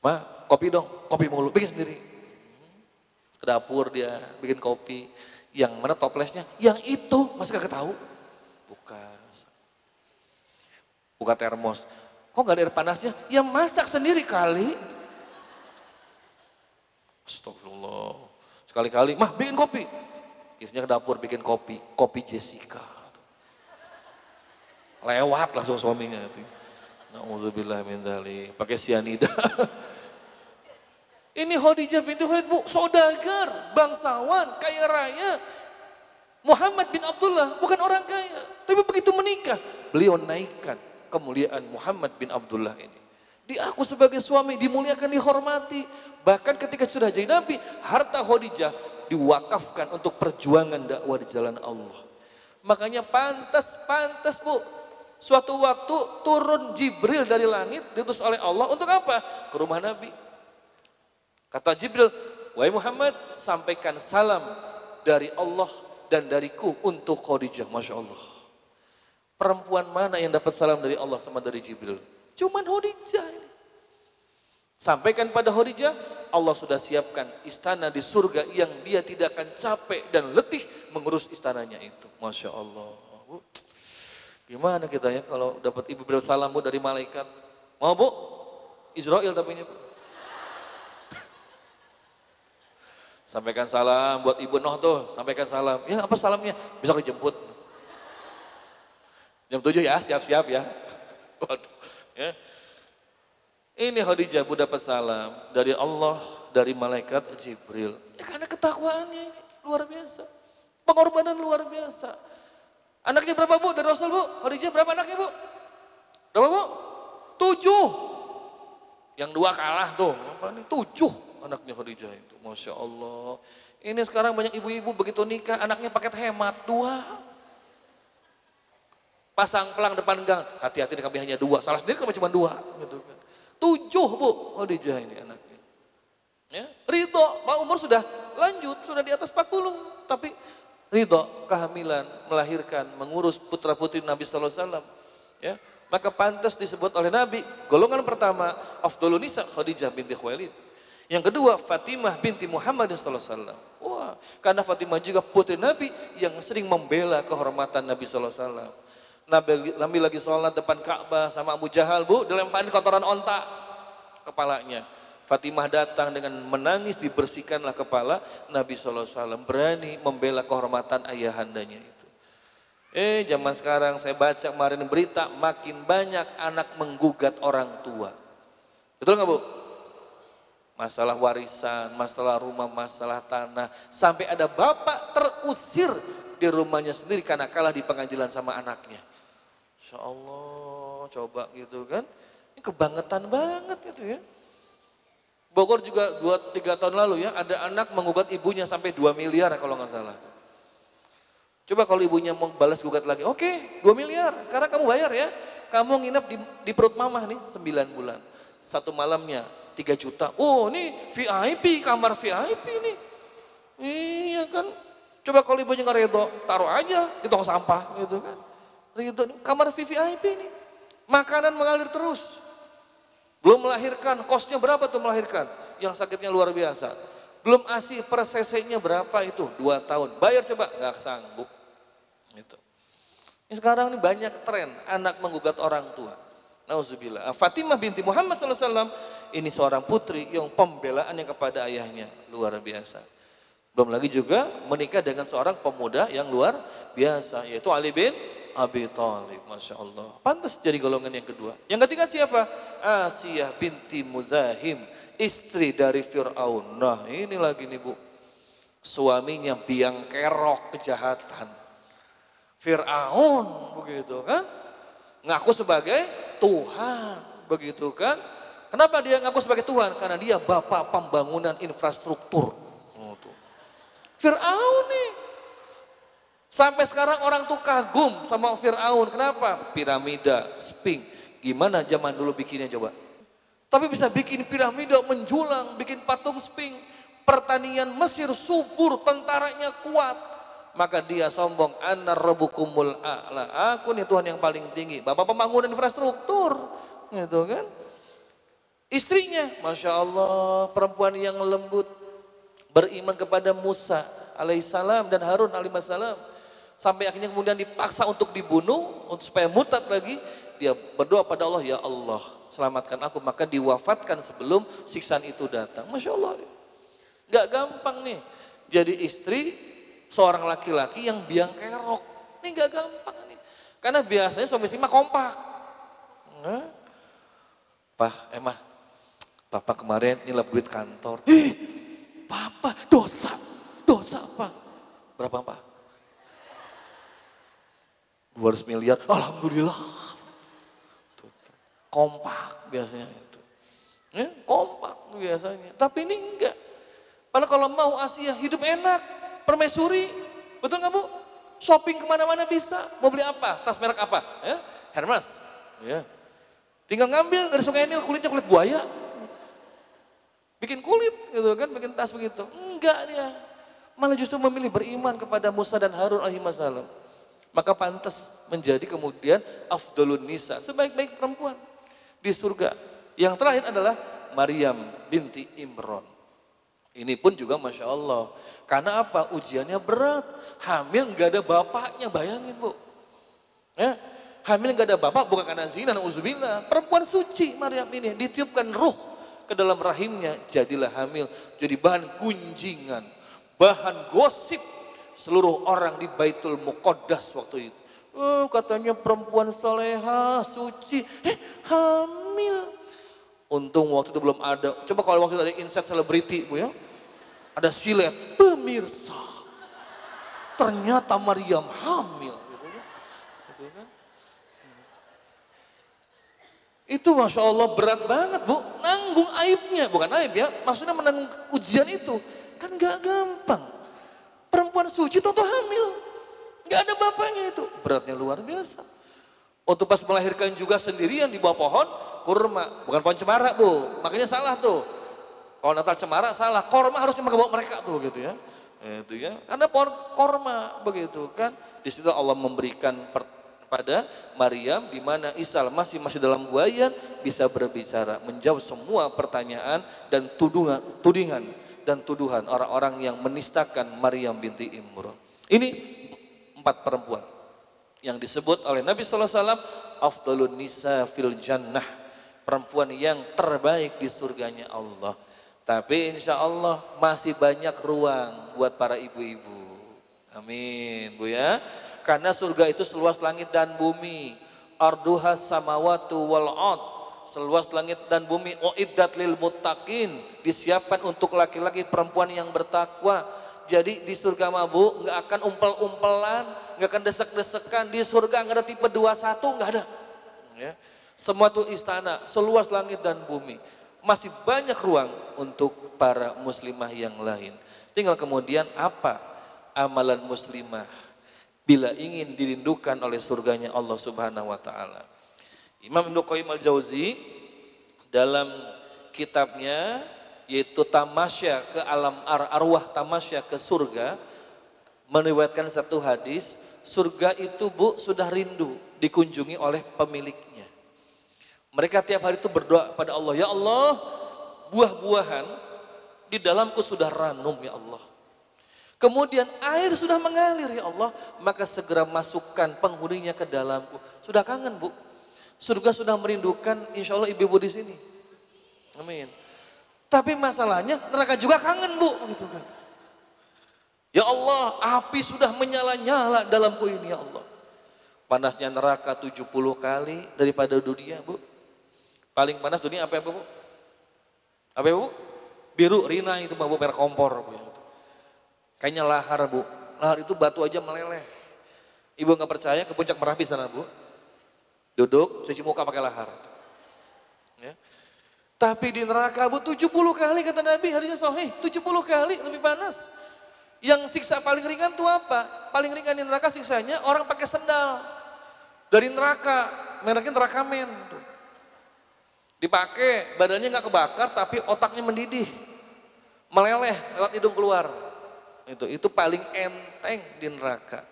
Ma, kopi dong. Kopi mulu. Bikin sendiri. Ke dapur dia bikin kopi. Yang mana toplesnya? Yang itu. Masa gak tahu? Buka. Buka termos. Kok gak ada air panasnya? Ya masak sendiri kali. Astagfirullah. Sekali-kali, mah bikin kopi. Istrinya ke dapur bikin kopi. Kopi Jessica. Lewat langsung suaminya itu. Nauzubillah min dzalik. Pakai sianida. Ini Khadijah binti Khalid bu, saudagar, bangsawan, kaya raya. Muhammad bin Abdullah bukan orang kaya, tapi begitu menikah, beliau naikkan kemuliaan Muhammad bin Abdullah ini. Diaku sebagai suami, dimuliakan, dihormati. Bahkan ketika sudah jadi nabi, harta Khadijah diwakafkan untuk perjuangan dakwah di jalan Allah. Makanya pantas, pantas bu, Suatu waktu turun Jibril dari langit diutus oleh Allah untuk apa? Ke rumah Nabi. Kata Jibril, "Wahai Muhammad, sampaikan salam dari Allah dan dariku untuk Khadijah." Masya Allah. Perempuan mana yang dapat salam dari Allah sama dari Jibril? Cuman Khadijah ini. Sampaikan pada Khadijah, Allah sudah siapkan istana di surga yang dia tidak akan capek dan letih mengurus istananya itu. Masya Allah. Gimana kita ya kalau dapat ibu salam bu dari malaikat? Mau bu? Israel tapi ini bu. Sampaikan salam buat ibu Noh tuh, sampaikan salam. Ya apa salamnya? Bisa dijemput. Jam 7 ya, siap-siap ya. Waduh, ya. Ini Khadijah bu dapat salam dari Allah, dari malaikat Jibril. Ya karena ketakwaannya luar biasa. Pengorbanan luar biasa. Anaknya berapa bu dari Rasul bu? Khadijah berapa anaknya bu? Berapa bu? Tujuh. Yang dua kalah tuh. Apa nih? Tujuh anaknya Khadijah itu. Masya Allah. Ini sekarang banyak ibu-ibu begitu nikah anaknya paket hemat dua. Pasang pelang depan gang. Hati-hati kami hanya dua. Salah sendiri kami cuma dua. Gitu kan. Tujuh bu Khadijah ini anaknya. Ya, Ridho, Pak umur sudah lanjut, sudah di atas 40. Tapi ridho, kehamilan, melahirkan, mengurus putra putri Nabi Sallallahu Alaihi Wasallam. Ya, maka pantas disebut oleh Nabi golongan pertama Afdolun Nisa Khadijah binti Khuwailid. Yang kedua Fatimah binti Muhammad Sallallahu Alaihi Wasallam. Wah, karena Fatimah juga putri Nabi yang sering membela kehormatan Nabi Sallallahu Alaihi Wasallam. Nabi, Nabi lagi sholat depan Ka'bah sama Abu Jahal, bu, dilemparin kotoran onta kepalanya. Fatimah datang dengan menangis dibersihkanlah kepala Nabi SAW berani membela kehormatan ayahandanya itu. Eh zaman sekarang saya baca kemarin berita makin banyak anak menggugat orang tua. Betul nggak bu? Masalah warisan, masalah rumah, masalah tanah. Sampai ada bapak terusir di rumahnya sendiri karena kalah di pengadilan sama anaknya. Insya Allah coba gitu kan. Ini kebangetan banget gitu ya. Bogor juga 2-3 tahun lalu ya, ada anak mengugat ibunya sampai 2 miliar kalau nggak salah. Coba kalau ibunya mau balas gugat lagi, oke okay, 2 miliar, karena kamu bayar ya. Kamu nginep di, di perut mamah nih 9 bulan. Satu malamnya 3 juta. Oh ini VIP, kamar VIP nih. Iya kan. Coba kalau ibunya nggak redo, taruh aja di tong sampah gitu kan. Redo, kamar VIP nih. Makanan mengalir terus. Belum melahirkan, kosnya berapa tuh melahirkan? Yang sakitnya luar biasa. Belum asih per berapa itu? Dua tahun. Bayar coba, nggak sanggup. Gitu. Ini sekarang ini banyak tren anak menggugat orang tua. Nauzubillah. Fatimah binti Muhammad SAW ini seorang putri yang pembelaannya kepada ayahnya luar biasa. Belum lagi juga menikah dengan seorang pemuda yang luar biasa yaitu Ali bin Abi Thalib, Masya Allah. Pantas jadi golongan yang kedua. Yang ketiga siapa? Asiyah binti Muzahim, istri dari Fir'aun. Nah ini lagi nih bu, suaminya biang kerok kejahatan. Fir'aun begitu kan, ngaku sebagai Tuhan, begitu kan? Kenapa dia ngaku sebagai Tuhan? Karena dia bapak pembangunan infrastruktur. Oh. Fir'aun nih. Sampai sekarang orang tuh kagum sama Fir'aun. Kenapa? Piramida, sping. Gimana zaman dulu bikinnya coba? Tapi bisa bikin piramida menjulang, bikin patung sping. Pertanian Mesir subur, tentaranya kuat. Maka dia sombong, anar rebukumul a'la. Aku nih Tuhan yang paling tinggi. Bapak pembangunan infrastruktur. Gitu kan. Istrinya, Masya Allah, perempuan yang lembut. Beriman kepada Musa alaihissalam dan Harun alaihissalam sampai akhirnya kemudian dipaksa untuk dibunuh untuk supaya murtad lagi dia berdoa pada Allah ya Allah selamatkan aku. Maka diwafatkan sebelum siksaan itu datang. Masya Allah. Nggak gampang nih. Jadi istri seorang laki-laki yang biang kerok ini nggak gampang nih. Karena biasanya suami istri mah kompak. Nah, Pak emah Papa kemarin nilap duit kantor. Eh Papa dosa. Dosa apa? Berapa Pak 200 miliar, alhamdulillah. Kompak biasanya itu. Ya, kompak biasanya. Tapi ini enggak. Padahal kalau mau Asia hidup enak, permaisuri, betul nggak bu? Shopping ke mana-mana bisa. Mau beli apa? Tas merek apa? Ya, Hermes. Ya. Tinggal ngambil dari sungai Nil kulitnya kulit buaya. Bikin kulit gitu kan, bikin tas begitu. Enggak dia. Malah justru memilih beriman kepada Musa dan Harun alaihissalam maka pantas menjadi kemudian afdolun nisa, sebaik-baik perempuan di surga. Yang terakhir adalah Maryam binti Imron. Ini pun juga Masya Allah. Karena apa? Ujiannya berat. Hamil nggak ada bapaknya, bayangin bu. Ya, hamil nggak ada bapak bukan karena zina, uzubillah. Perempuan suci Maryam ini ditiupkan ruh ke dalam rahimnya. Jadilah hamil, jadi bahan gunjingan, bahan gosip seluruh orang di Baitul Muqaddas waktu itu. Oh, katanya perempuan soleha, suci, eh hamil. Untung waktu itu belum ada. Coba kalau waktu itu ada insight selebriti bu ya. Ada silet, pemirsa. Ternyata Maryam hamil. Gitu kan. Gitu kan. Itu Masya Allah berat banget bu. Nanggung aibnya. Bukan aib ya. Maksudnya menanggung ujian itu. Kan gak gampang. Perempuan suci tentu hamil. Gak ada bapaknya itu. Beratnya luar biasa. Untuk pas melahirkan juga sendirian di bawah pohon kurma. Bukan pohon cemara bu. Makanya salah tuh. Kalau Natal cemara salah. Korma harusnya membawa mereka tuh gitu ya. Itu ya. Karena pohon korma begitu kan. Di situ Allah memberikan pada Maryam di mana Isa masih masih dalam buayan bisa berbicara menjawab semua pertanyaan dan tudungan tudingan dan tuduhan orang-orang yang menistakan Maryam binti Imran. Ini empat perempuan yang disebut oleh Nabi Sallallahu Alaihi Wasallam afdalun nisa fil jannah perempuan yang terbaik di surganya Allah. Tapi insya Allah masih banyak ruang buat para ibu-ibu. Amin, Bu ya. Karena surga itu seluas langit dan bumi. Arduhas samawatu wal ard seluas langit dan bumi uiddat lil muttaqin. Disiapkan untuk laki-laki perempuan yang bertakwa. Jadi di surga mabu nggak akan umpel-umpelan nggak akan desek-desekan. Di surga nggak ada tipe 21 nggak ada. Ya. Semua itu istana seluas langit dan bumi. Masih banyak ruang untuk para muslimah yang lain. Tinggal kemudian apa amalan muslimah bila ingin dirindukan oleh surganya Allah Subhanahu wa taala Imam Ibnu Qayyim Al-Jauzi dalam kitabnya yaitu Tamasya ke alam ar arwah tamasya ke surga meriwayatkan satu hadis surga itu Bu sudah rindu dikunjungi oleh pemiliknya. Mereka tiap hari itu berdoa pada Allah, ya Allah, buah-buahan di dalamku sudah ranum ya Allah. Kemudian air sudah mengalir ya Allah, maka segera masukkan penghuninya ke dalamku. Sudah kangen Bu, Surga sudah merindukan insya Allah ibu-ibu di sini. Amin. Tapi masalahnya neraka juga kangen bu, gitu kan. Ya Allah, api sudah menyala-nyala dalamku ini ya Allah. Panasnya neraka 70 kali daripada dunia bu. Paling panas dunia apa ya bu? Apa ya bu? Biru, rina itu bu, merek kompor. Bu. Kayaknya lahar bu. Lahar itu batu aja meleleh. Ibu nggak percaya ke puncak Merapi sana bu Duduk, cuci muka pakai lahar. Ya. Tapi di neraka bu 70 kali kata Nabi hadisnya sahih, 70 kali lebih panas. Yang siksa paling ringan tuh apa? Paling ringan di neraka siksanya orang pakai sendal. Dari neraka, mereknya neraka men. Dipakai, badannya nggak kebakar tapi otaknya mendidih. Meleleh lewat hidung keluar. Itu itu paling enteng di neraka.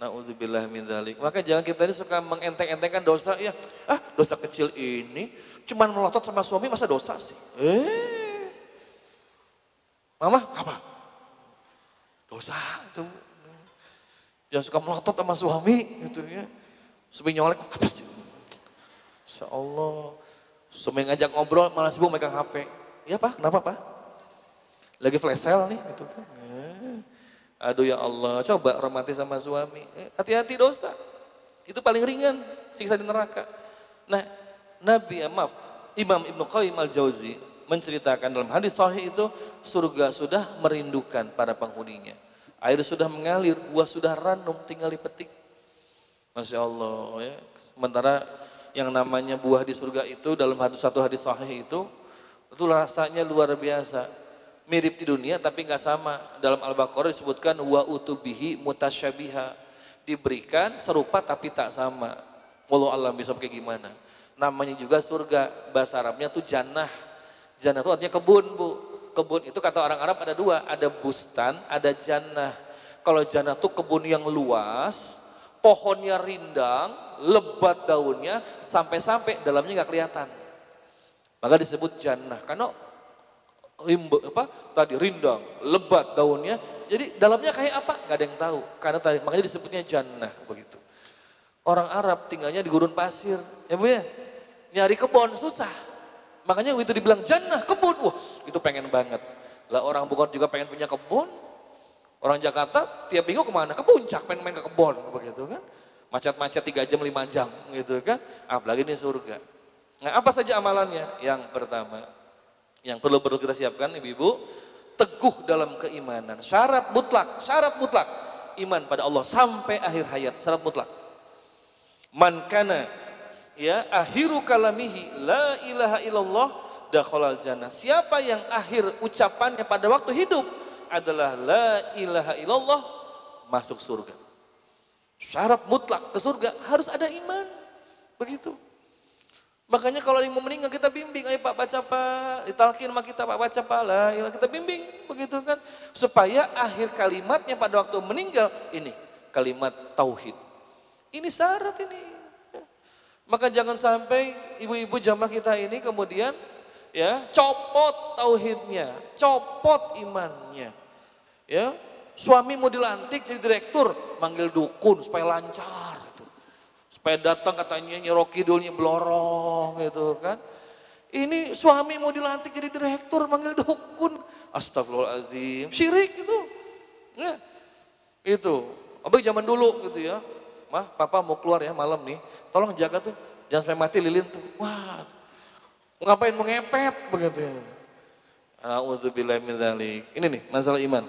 Nauzubillah min dzalik. Maka jangan kita ini suka mengenteng-entengkan dosa ya. Ah, dosa kecil ini cuman melotot sama suami masa dosa sih? Eh. Mama, apa? Dosa itu. Jangan suka melotot sama suami gitu ya. Suami nyolek apa sih? Insya Allah. Suami ngajak ngobrol malah sibuk megang HP. Iya Pak, kenapa Pak? Lagi flash sale nih gitu kan. Eh. Aduh ya Allah, coba romantis sama suami. Eh, hati-hati dosa. Itu paling ringan siksa di neraka. Nah, Nabi, eh, maaf, Imam Ibnu Qayyim al-Jauzi menceritakan dalam hadis sahih itu surga sudah merindukan para penghuninya. Air sudah mengalir, buah sudah ranum, tinggal dipetik. Masya Allah ya. Sementara yang namanya buah di surga itu dalam hadis satu hadis sahih itu itu rasanya luar biasa mirip di dunia tapi nggak sama. Dalam Al-Baqarah disebutkan wa utubihi mutasyabiha. Diberikan serupa tapi tak sama. Walau alam bisa kayak gimana. Namanya juga surga, bahasa Arabnya tuh jannah. Jannah itu artinya kebun bu. Kebun itu kata orang Arab ada dua, ada bustan, ada jannah. Kalau jannah tuh kebun yang luas, pohonnya rindang, lebat daunnya, sampai-sampai dalamnya nggak kelihatan. Maka disebut jannah, karena rimba, apa tadi rindang, lebat daunnya. Jadi dalamnya kayak apa? Gak ada yang tahu. Karena tadi makanya disebutnya jannah begitu. Orang Arab tinggalnya di gurun pasir, ya bu ya. Nyari kebun susah. Makanya itu dibilang jannah kebun, wah itu pengen banget. Lah orang bukan juga pengen punya kebun. Orang Jakarta tiap minggu ke mana? Ke puncak, pengen main ke kebun, begitu kan. Macet-macet tiga jam, lima jam, gitu kan. Apalagi ini surga. Nah apa saja amalannya? Yang pertama, yang perlu perlu kita siapkan ibu-ibu, teguh dalam keimanan. Syarat mutlak, syarat mutlak. Iman pada Allah sampai akhir hayat, syarat mutlak. Man kana ya akhiru kalamihi la ilaha illallah dakhalal jannah. Siapa yang akhir ucapannya pada waktu hidup adalah la ilaha illallah masuk surga. Syarat mutlak ke surga harus ada iman. Begitu. Makanya kalau yang mau meninggal kita bimbing, ayo Pak baca Pak, ditalkin sama kita Pak baca Pak lah, kita bimbing begitu kan. Supaya akhir kalimatnya pada waktu meninggal ini kalimat tauhid. Ini syarat ini. Maka jangan sampai ibu-ibu jamaah kita ini kemudian ya copot tauhidnya, copot imannya. Ya, suami mau dilantik jadi direktur, manggil dukun supaya lancar. Supaya datang katanya nyeroki dulunya belorong gitu kan. Ini suami mau dilantik jadi direktur, manggil dukun. Astagfirullahaladzim, syirik itu. Ya, itu. Abang zaman dulu gitu ya. Mah, papa mau keluar ya malam nih. Tolong jaga tuh, jangan sampai mati lilin tuh. Wah, ngapain mau ngepet begitu ya. Ini nih masalah iman.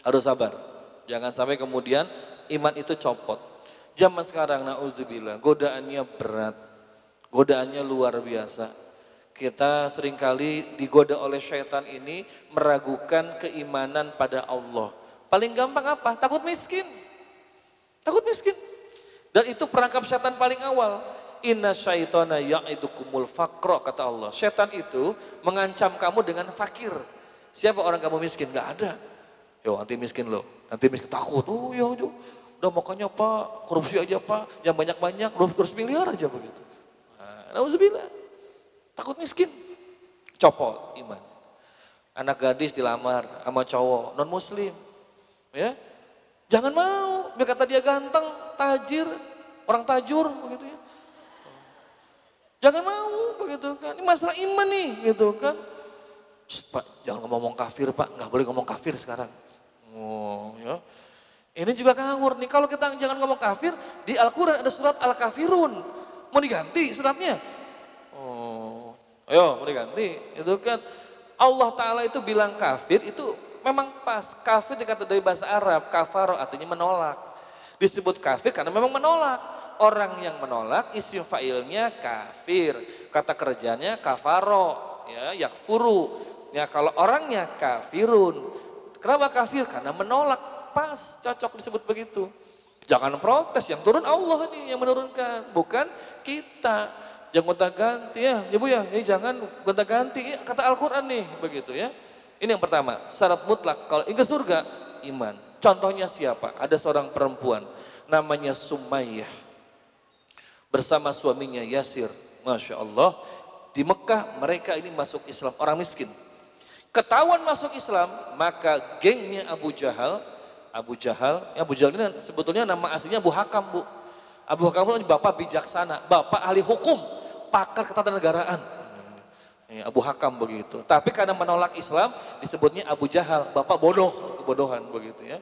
Harus sabar. Jangan sampai kemudian iman itu copot. Zaman sekarang nauzubillah, godaannya berat. Godaannya luar biasa. Kita sering kali digoda oleh syaitan ini meragukan keimanan pada Allah. Paling gampang apa? Takut miskin. Takut miskin. Dan itu perangkap setan paling awal. Inna syaitana ya'idukumul fakro kata Allah. Setan itu mengancam kamu dengan fakir. Siapa orang kamu miskin? Gak ada. Yo nanti miskin loh. Nanti miskin takut. Oh ya udah makanya pak korupsi aja pak. Yang banyak-banyak 200 miliar aja begitu. Nah, Nauzubillah. Takut miskin. Copot iman. Anak gadis dilamar sama cowok non muslim. Ya, Jangan mau, biar kata dia ganteng, tajir, orang tajur begitu ya. Jangan mau begitu kan. Ini masalah iman nih gitu kan. Pak, jangan ngomong kafir Pak, nggak boleh ngomong kafir sekarang. Oh, ya. Ini juga ngawur nih. Kalau kita jangan ngomong kafir, di Al-Quran ada surat Al-Kafirun. Mau diganti suratnya? Oh, ayo mau diganti. Itu kan Allah Ta'ala itu bilang kafir itu memang pas. Kafir dikata dari bahasa Arab, kafaro artinya menolak. Disebut kafir karena memang menolak. orang yang menolak isim fa'ilnya kafir. Kata kerjanya kafaro, ya yakfuru. Ya kalau orangnya kafirun. Kenapa kafir? Karena menolak. Pas, cocok disebut begitu. Jangan protes, yang turun Allah nih yang menurunkan, bukan kita. Jangan gonta ganti ya, ya Bu ya, ini jangan gonta ganti, ya, kata Al-Quran nih, begitu ya. Ini yang pertama, syarat mutlak, kalau ingin surga, iman. Contohnya siapa? Ada seorang perempuan, namanya Sumayyah. Bersama suaminya Yasir, Masya Allah. Di Mekah mereka ini masuk Islam, orang miskin. Ketahuan masuk Islam, maka gengnya Abu Jahal, Abu Jahal, ya Abu Jahal ini sebetulnya nama aslinya Abu Hakam Bu. Abu Hakam itu bapak bijaksana, bapak ahli hukum, pakar ketatanegaraan. Ya, Abu Hakam begitu. Tapi karena menolak Islam disebutnya Abu Jahal, bapak bodoh, kebodohan begitu ya.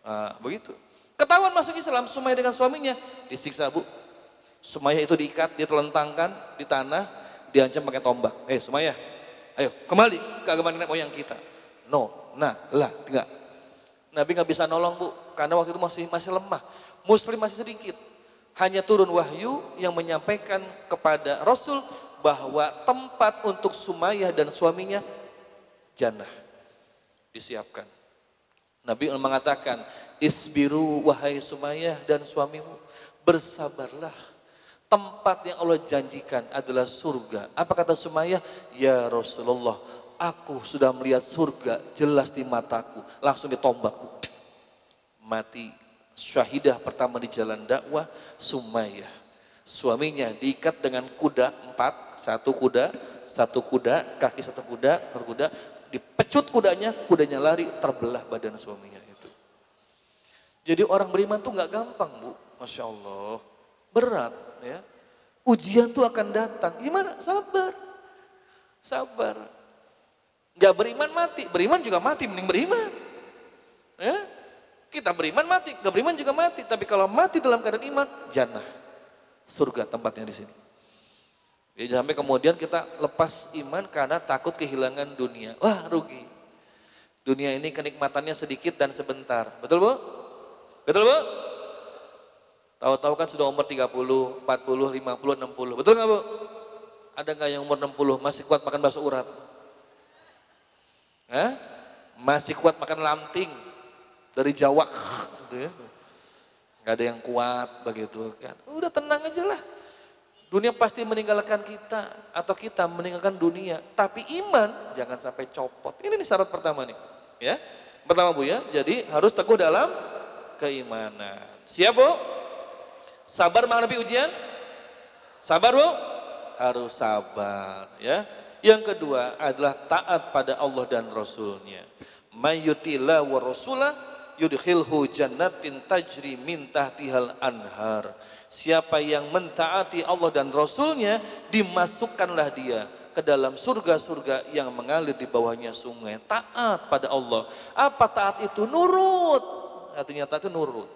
Nah, begitu. Ketahuan masuk Islam, Sumayyah dengan suaminya disiksa Bu. Sumayyah itu diikat, dia telentangkan di tanah, diancam pakai tombak. Eh Sumayyah, ayo kembali ke agama nenek moyang kita. No, nah, lah, tidak. Nabi nggak bisa nolong bu, karena waktu itu masih masih lemah. Muslim masih sedikit. Hanya turun wahyu yang menyampaikan kepada Rasul bahwa tempat untuk Sumayyah dan suaminya jannah disiapkan. Nabi mengatakan, isbiru wahai Sumayyah dan suamimu, bersabarlah. Tempat yang Allah janjikan adalah surga. Apa kata Sumayyah? Ya Rasulullah, aku sudah melihat surga jelas di mataku. Langsung ditombak. Mati. Syahidah pertama di jalan dakwah, Sumayyah. Suaminya diikat dengan kuda empat, satu kuda, satu kuda, kaki satu kuda, satu kuda, dipecut kudanya, kudanya lari, terbelah badan suaminya itu. Jadi orang beriman tuh nggak gampang bu, masya Allah, berat ya. Ujian tuh akan datang, gimana? Sabar, sabar. Gak beriman mati, beriman juga mati, mending beriman. Ya, kita beriman mati, gak beriman juga mati. Tapi kalau mati dalam keadaan iman, jannah, surga tempatnya di sini. Jadi sampai kemudian kita lepas iman karena takut kehilangan dunia. Wah rugi. Dunia ini kenikmatannya sedikit dan sebentar. Betul bu? Betul bu? Tahu-tahu kan sudah umur 30, 40, 50, 60. Betul nggak bu? Ada nggak yang umur 60 masih kuat makan bakso urat? Hah? Masih kuat makan lamting dari Jawa gitu ya. Gak ada yang kuat begitu kan. Udah tenang aja lah. Dunia pasti meninggalkan kita atau kita meninggalkan dunia. Tapi iman jangan sampai copot. Ini nih syarat pertama nih. Ya. Pertama Bu ya, jadi harus teguh dalam keimanan. Siap Bu? Sabar menghadapi ujian? Sabar Bu? Harus sabar ya. Yang kedua adalah taat pada Allah dan Rasulnya. Mayyutillah wa rasulah yudkhilhu jannatin tajri min tahtihal anhar. Siapa yang mentaati Allah dan Rasulnya, dimasukkanlah dia ke dalam surga-surga yang mengalir di bawahnya sungai. Taat pada Allah. Apa taat itu? Nurut. Artinya taat itu nurut.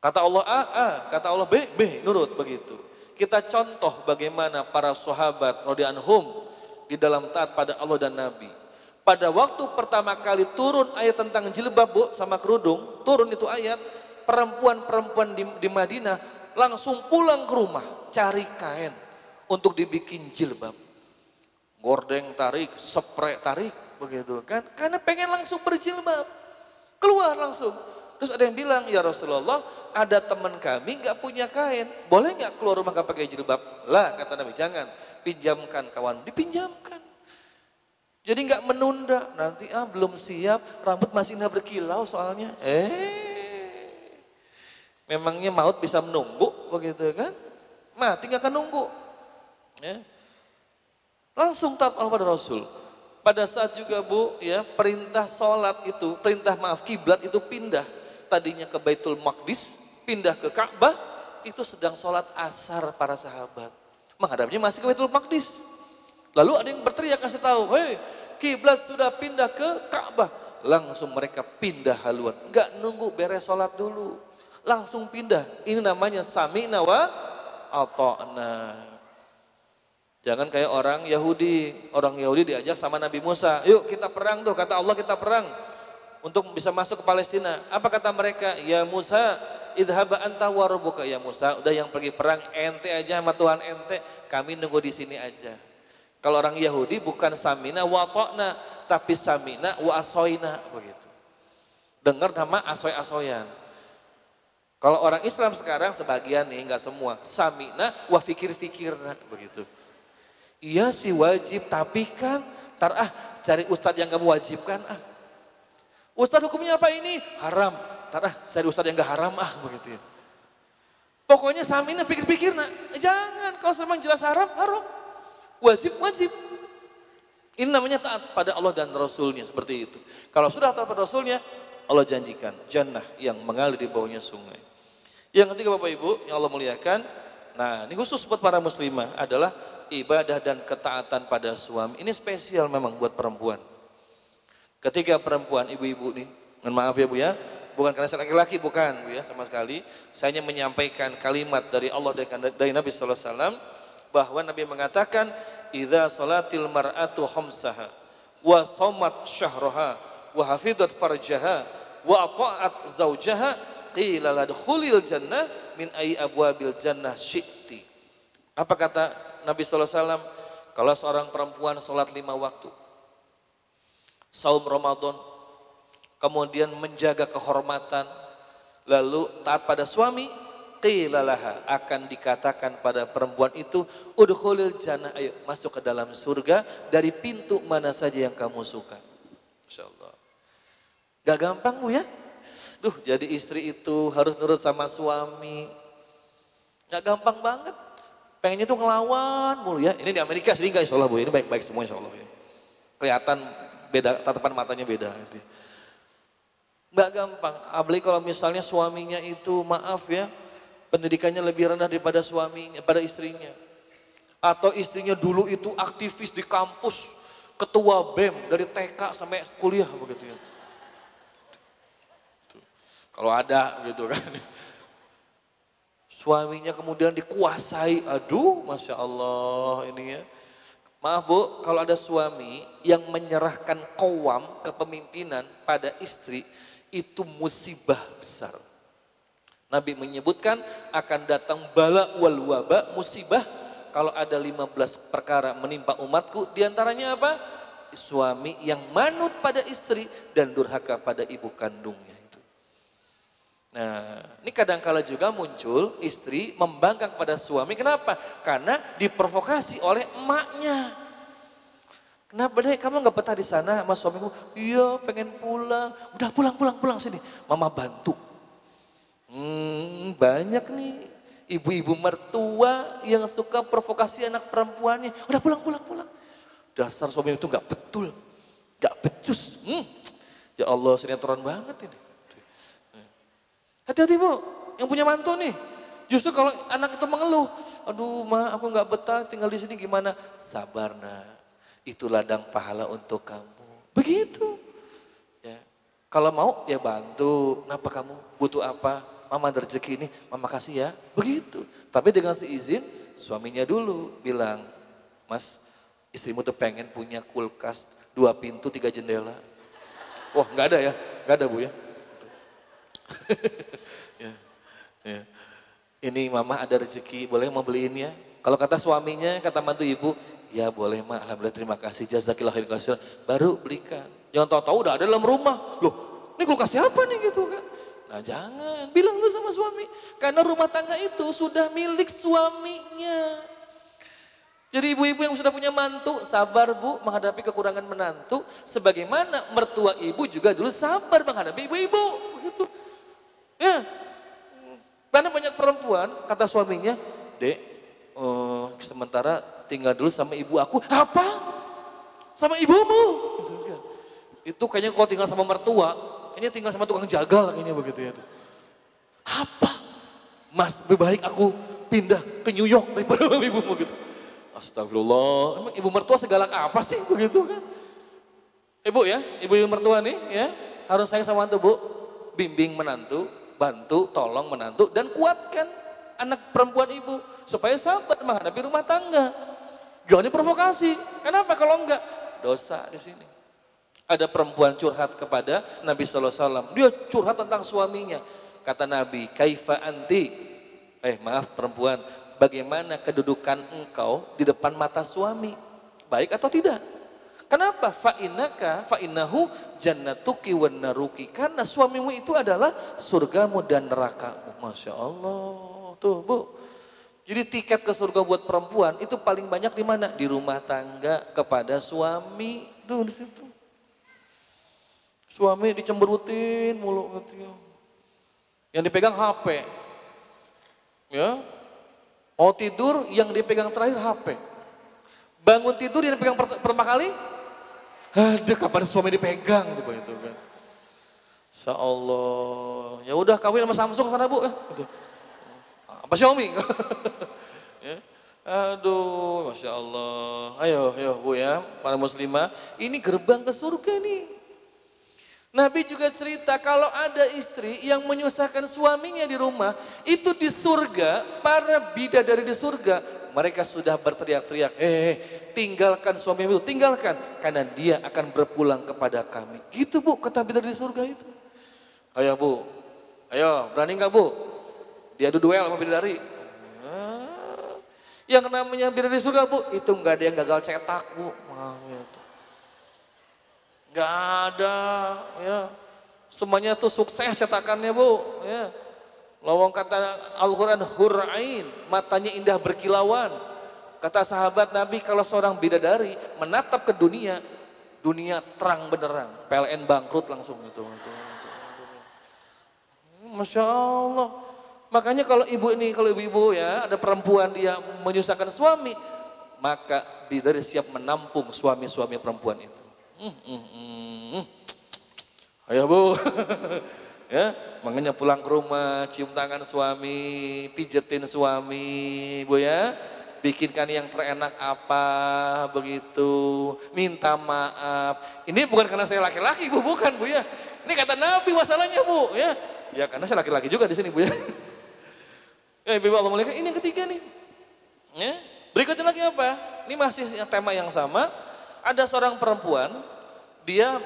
Kata Allah A, A. Kata Allah B, B. Nurut begitu. Kita contoh bagaimana para sahabat anhum di dalam taat pada Allah dan Nabi. Pada waktu pertama kali turun ayat tentang jilbab bu sama kerudung, turun itu ayat, perempuan-perempuan di, di Madinah langsung pulang ke rumah cari kain untuk dibikin jilbab. Gordeng tarik, spray tarik begitu kan. Karena pengen langsung berjilbab. Keluar langsung. Terus ada yang bilang, ya Rasulullah ada teman kami nggak punya kain. Boleh nggak keluar rumah nggak pakai jilbab? Lah kata Nabi, jangan. Pinjamkan kawan, dipinjamkan. Jadi nggak menunda, nanti ah belum siap, rambut masih nggak berkilau soalnya. Eh, memangnya maut bisa menunggu begitu kan? Mati nggak akan nunggu. Ya. Langsung taat Allah pada Rasul. Pada saat juga Bu, ya perintah sholat itu, perintah maaf kiblat itu pindah. Tadinya ke Baitul Maqdis, pindah ke Ka'bah, itu sedang sholat asar para sahabat. Menghadapnya masih ke Baitul Maqdis. Lalu ada yang berteriak kasih tahu, hei kiblat sudah pindah ke Ka'bah. Langsung mereka pindah haluan, nggak nunggu beres sholat dulu. Langsung pindah. Ini namanya sami'na wa ata'na. Jangan kayak orang Yahudi. Orang Yahudi diajak sama Nabi Musa. Yuk kita perang tuh, kata Allah kita perang. Untuk bisa masuk ke Palestina. Apa kata mereka? Ya Musa, idhaba anta warubuka ya Musa. Udah yang pergi perang ente aja sama Tuhan ente, kami nunggu di sini aja. Kalau orang Yahudi bukan samina wa ta'na, tapi samina wa asoina begitu. Dengar nama asoy-asoyan. Kalau orang Islam sekarang sebagian nih, nggak semua. Samina wa fikir-fikirna begitu. Iya sih wajib, tapi kan tar ah cari ustadz yang kamu wajibkan ah. Ustadz hukumnya apa ini? Haram. Tar ah cari ustadz yang gak haram ah begitu ya. Pokoknya samina pikir-pikir nak. Jangan kalau memang jelas haram, haram. Wajib, wajib. Ini namanya taat pada Allah dan Rasulnya seperti itu. Kalau sudah taat pada Rasulnya, Allah janjikan jannah yang mengalir di bawahnya sungai. Yang ketiga Bapak Ibu yang Allah muliakan, nah ini khusus buat para muslimah adalah ibadah dan ketaatan pada suami. Ini spesial memang buat perempuan. Ketika perempuan, ibu-ibu nih, mohon maaf ya Bu ya, bukan karena saya laki-laki, bukan Bu ya sama sekali. Saya hanya menyampaikan kalimat dari Allah dan dari Nabi Sallallahu Alaihi Wasallam bahwa Nabi mengatakan, "Idza salatil mar'atu khamsaha wa shamat syahraha wa hafidat farjaha wa ata'at zaujaha qila ladkhulil jannah min ay abwabil jannah syi'ti." Apa kata Nabi Sallallahu Alaihi Wasallam? Kalau seorang perempuan sholat lima waktu, saum Ramadan, kemudian menjaga kehormatan, lalu taat pada suami, qilalaha akan dikatakan pada perempuan itu, udkhulil jannah, ayo masuk ke dalam surga dari pintu mana saja yang kamu suka. Insyaallah. Gak gampang Bu ya? Duh, jadi istri itu harus nurut sama suami. Gak gampang banget. Pengennya tuh ngelawan mulu ya. Ini di Amerika sih enggak insya Allah Bu. Ini baik-baik semua insya Allah. Ya. Kelihatan beda, tatapan matanya beda. Gitu. Gak gampang. Apalagi kalau misalnya suaminya itu maaf ya. Pendidikannya lebih rendah daripada suaminya, pada istrinya. Atau istrinya dulu itu aktivis di kampus. Ketua BEM dari TK sampai kuliah begitu ya. Kalau ada gitu kan. Suaminya kemudian dikuasai, aduh Masya Allah ini ya. Maaf Bu, kalau ada suami yang menyerahkan kowam kepemimpinan pada istri, itu musibah besar. Nabi menyebutkan akan datang bala wal waba, musibah kalau ada 15 perkara menimpa umatku, di antaranya apa? Suami yang manut pada istri dan durhaka pada ibu kandungnya. Nah, ini kadang-kala juga muncul istri membangkang pada suami. Kenapa? Karena diprovokasi oleh emaknya. Kenapa deh kamu nggak betah di sana sama suamiku? Iya pengen pulang. Udah pulang pulang pulang sini. Mama bantu. Hmm, banyak nih ibu-ibu mertua yang suka provokasi anak perempuannya. Udah pulang pulang pulang. Dasar suami itu nggak betul, nggak becus. Hmm. Ya Allah sinetron banget ini. Hati-hati bu, yang punya mantu nih. Justru kalau anak itu mengeluh, aduh ma aku nggak betah tinggal di sini gimana? Sabar nak, itu ladang pahala untuk kamu. Begitu. Ya. Kalau mau ya bantu, kenapa kamu butuh apa? Mama ada rezeki ini, mama kasih ya. Begitu. Tapi dengan seizin suaminya dulu bilang, mas istrimu tuh pengen punya kulkas dua pintu tiga jendela. Wah nggak ada ya, nggak ada bu ya. ya, ya. Ini mama ada rezeki, boleh mau beliin ya? Kalau kata suaminya, kata mantu ibu, ya boleh mak, alhamdulillah terima kasih, jazakillah khair kasir. Baru belikan. Jangan tahu-tahu udah ada dalam rumah. Loh, ini kulkas siapa nih gitu kan? Nah jangan, bilang tuh sama suami. Karena rumah tangga itu sudah milik suaminya. Jadi ibu-ibu yang sudah punya mantu, sabar bu menghadapi kekurangan menantu. Sebagaimana mertua ibu juga dulu sabar menghadapi ibu-ibu. Gitu. Ya, karena banyak perempuan, kata suaminya, dek, uh, sementara tinggal dulu sama ibu aku. Apa? Sama ibumu? Gitu kan. Itu kayaknya kalau tinggal sama mertua, kayaknya tinggal sama tukang jagal kayaknya begitu ya. Apa? Mas, lebih baik aku pindah ke New York daripada sama ibumu gitu. Astagfirullah, emang ibu mertua segalak apa sih begitu kan? Ibu ya, ibu-ibu mertua nih ya, harus sayang sama mantu bu, bimbing menantu, bantu, tolong menantu dan kuatkan anak perempuan ibu supaya sabar menghadapi rumah tangga. Jangan diprovokasi. Kenapa kalau enggak? Dosa di sini. Ada perempuan curhat kepada Nabi Sallallahu Alaihi Wasallam. Dia curhat tentang suaminya. Kata Nabi, kaifa anti? Eh maaf perempuan, bagaimana kedudukan engkau di depan mata suami? Baik atau tidak? Kenapa? Fa'inaka fa'innahu jannatuki wan naruki. Karena suamimu itu adalah surgamu dan nerakamu. Masya Allah. Tuh bu. Jadi tiket ke surga buat perempuan itu paling banyak di mana? Di rumah tangga kepada suami. Tuh di situ. Suami dicemberutin mulu. Yang dipegang HP. Ya. Mau tidur yang dipegang terakhir HP. Bangun tidur yang dipegang pertama kali ada kapan suami dipegang coba itu kan. Insya Allah. Ya udah kawin sama Samsung sana bu. Gitu. Apa Xiaomi? ya. Aduh, masya Allah. Ayo, ayo bu ya, para muslimah. Ini gerbang ke surga nih. Nabi juga cerita kalau ada istri yang menyusahkan suaminya di rumah, itu di surga, para bidadari di surga mereka sudah berteriak-teriak, eh tinggalkan suami itu, tinggalkan. Karena dia akan berpulang kepada kami. Gitu bu, kata bidadari di surga itu. Ayo bu, ayo berani nggak bu? Dia adu duel sama bidadari. Yang namanya bidadari surga bu, itu nggak ada yang gagal cetak bu. Ah, gitu. Gak ada, ya. Semuanya tuh sukses cetakannya bu, ya. Lawang kata Al-Quran hur'ain, matanya indah berkilauan. Kata sahabat Nabi kalau seorang bidadari menatap ke dunia, dunia terang benerang. PLN bangkrut langsung itu. Masya Allah. Makanya kalau ibu ini, kalau ibu-ibu ya, ada perempuan dia menyusahkan suami, maka bidadari siap menampung suami-suami perempuan itu. Hmm, hmm, hmm. Ayo bu. ya makanya pulang ke rumah cium tangan suami pijetin suami bu ya. Bikinkan yang terenak apa begitu. Minta maaf. Ini bukan karena saya laki-laki bu bukan bu ya. Ini kata Nabi masalahnya bu ya. Ya karena saya laki-laki juga di sini bu ya. Ya ibu Allah ini yang ketiga nih. Ya berikutnya lagi apa? Ini masih tema yang sama. Ada seorang perempuan dia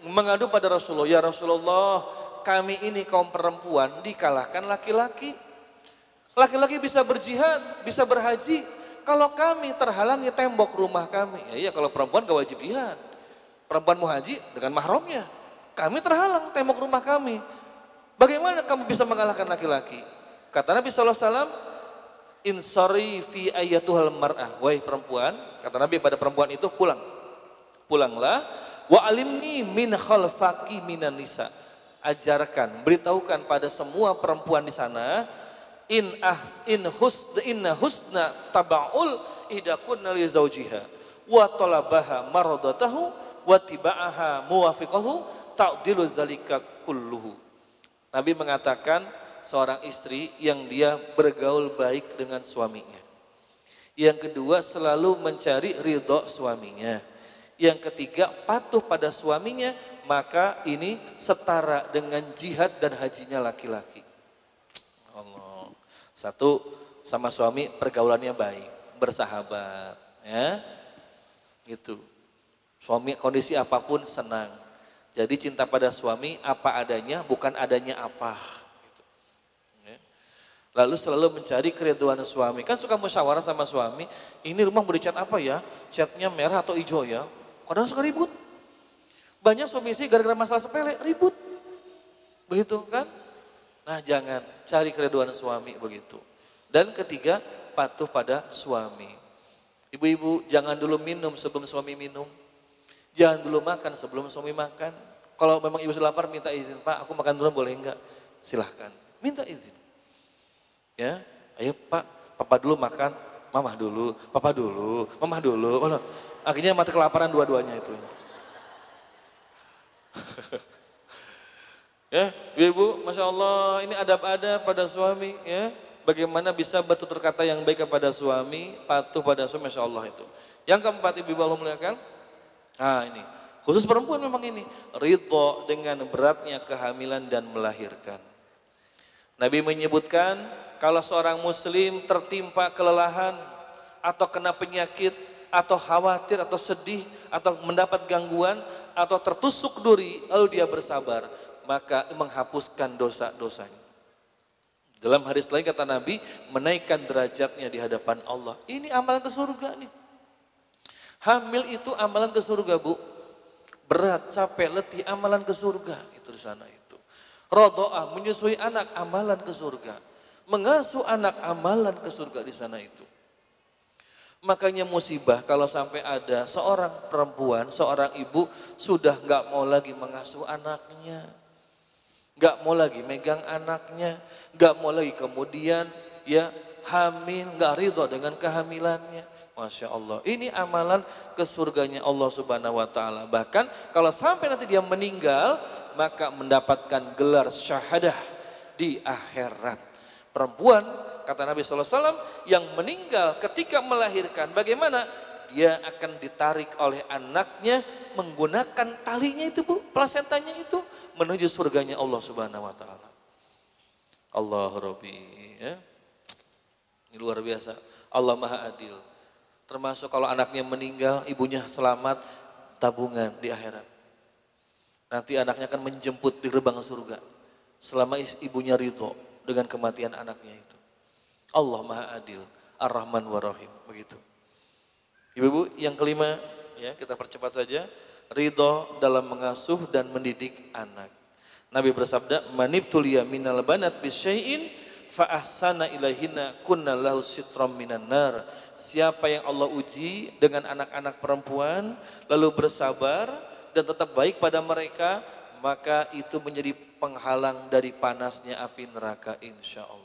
mengadu pada Rasulullah ya Rasulullah kami ini kaum perempuan dikalahkan laki-laki. Laki-laki bisa berjihad, bisa berhaji. Kalau kami terhalangi tembok rumah kami, ya iya kalau perempuan gak wajib jihad. Perempuan mau haji dengan mahramnya. Kami terhalang tembok rumah kami. Bagaimana kamu bisa mengalahkan laki-laki? Kata Nabi SAW, Insari fi ayatuhal mar'ah. Wahai perempuan, kata Nabi pada perempuan itu pulang. Pulanglah. Wa alimni min khalfaki minan nisa ajarkan, beritahukan pada semua perempuan di sana in ahs in husna inna husna tabaul idakunna li zaujiha wa talabaha maradatahu wa tiba'aha muwafiqahu ta'dilu zalika kulluhu. Nabi mengatakan seorang istri yang dia bergaul baik dengan suaminya. Yang kedua selalu mencari ridho suaminya. Yang ketiga patuh pada suaminya maka ini setara dengan jihad dan hajinya laki-laki. Allah. Satu sama suami pergaulannya baik, bersahabat, ya. Gitu. Suami kondisi apa pun senang. Jadi cinta pada suami apa adanya, bukan adanya apa. Gitu. Ya. Lalu selalu mencari keriduan suami. Kan suka musyawarah sama suami, ini rumah mau dicat apa ya? Catnya merah atau hijau ya? Kadang suka ribut. Banyak suami istri gara-gara masalah sepele ribut. Begitu kan? Nah jangan cari keriduan suami begitu. Dan ketiga patuh pada suami. Ibu-ibu jangan dulu minum sebelum suami minum. Jangan dulu makan sebelum suami makan. Kalau memang ibu lapar minta izin, Pak aku makan dulu boleh enggak? Silahkan, minta izin. Ya, ayo Pak, Papa dulu makan, Mama dulu, Papa dulu, Mama dulu. Akhirnya mati kelaparan dua-duanya itu. Ya, ibu, masya Allah, ini adab-adab pada suami, ya. Bagaimana bisa bertutur kata yang baik kepada suami, patuh pada suami, masya Allah itu. Yang keempat, ibu Allah muliakan, ah ini, khusus perempuan memang ini, ridho dengan beratnya kehamilan dan melahirkan. Nabi menyebutkan, kalau seorang muslim tertimpa kelelahan atau kena penyakit, atau khawatir atau sedih atau mendapat gangguan atau tertusuk duri lalu dia bersabar maka menghapuskan dosa-dosanya. Dalam hadis lain kata Nabi menaikkan derajatnya di hadapan Allah. Ini amalan ke surga nih. Hamil itu amalan ke surga bu. Berat, capek, letih, amalan ke surga. Itu di sana itu. Rodoah, menyusui anak, amalan ke surga. Mengasuh anak, amalan ke surga di sana itu. Makanya musibah kalau sampai ada seorang perempuan, seorang ibu sudah nggak mau lagi mengasuh anaknya. Nggak mau lagi megang anaknya, nggak mau lagi kemudian ya hamil, nggak ridho dengan kehamilannya. Masya Allah. Ini amalan ke surganya Allah subhanahu wa ta'ala. Bahkan kalau sampai nanti dia meninggal, maka mendapatkan gelar syahadah di akhirat. Perempuan, kata Nabi SAW, yang meninggal ketika melahirkan, bagaimana? Dia akan ditarik oleh anaknya menggunakan talinya itu bu, plasentanya itu menuju surganya Allah subhanahu wa ta'ala. Allah Rabbi. Ya. Ini luar biasa. Allah Maha Adil. Termasuk kalau anaknya meninggal, ibunya selamat, tabungan di akhirat. Nanti anaknya akan menjemput di gerbang surga. Selama ibunya ridho dengan kematian anaknya itu. Allah Maha Adil, Ar-Rahman wa Rahim. Begitu. Ibu-ibu, yang kelima, ya kita percepat saja. Ridho dalam mengasuh dan mendidik anak. Nabi bersabda, "Manibtuliya minal banat bisyai'in fa ahsana ilahina kunna lahu sitram minan nar." Siapa yang Allah uji dengan anak-anak perempuan lalu bersabar dan tetap baik pada mereka, maka itu menjadi penghalang dari panasnya api neraka insya Allah.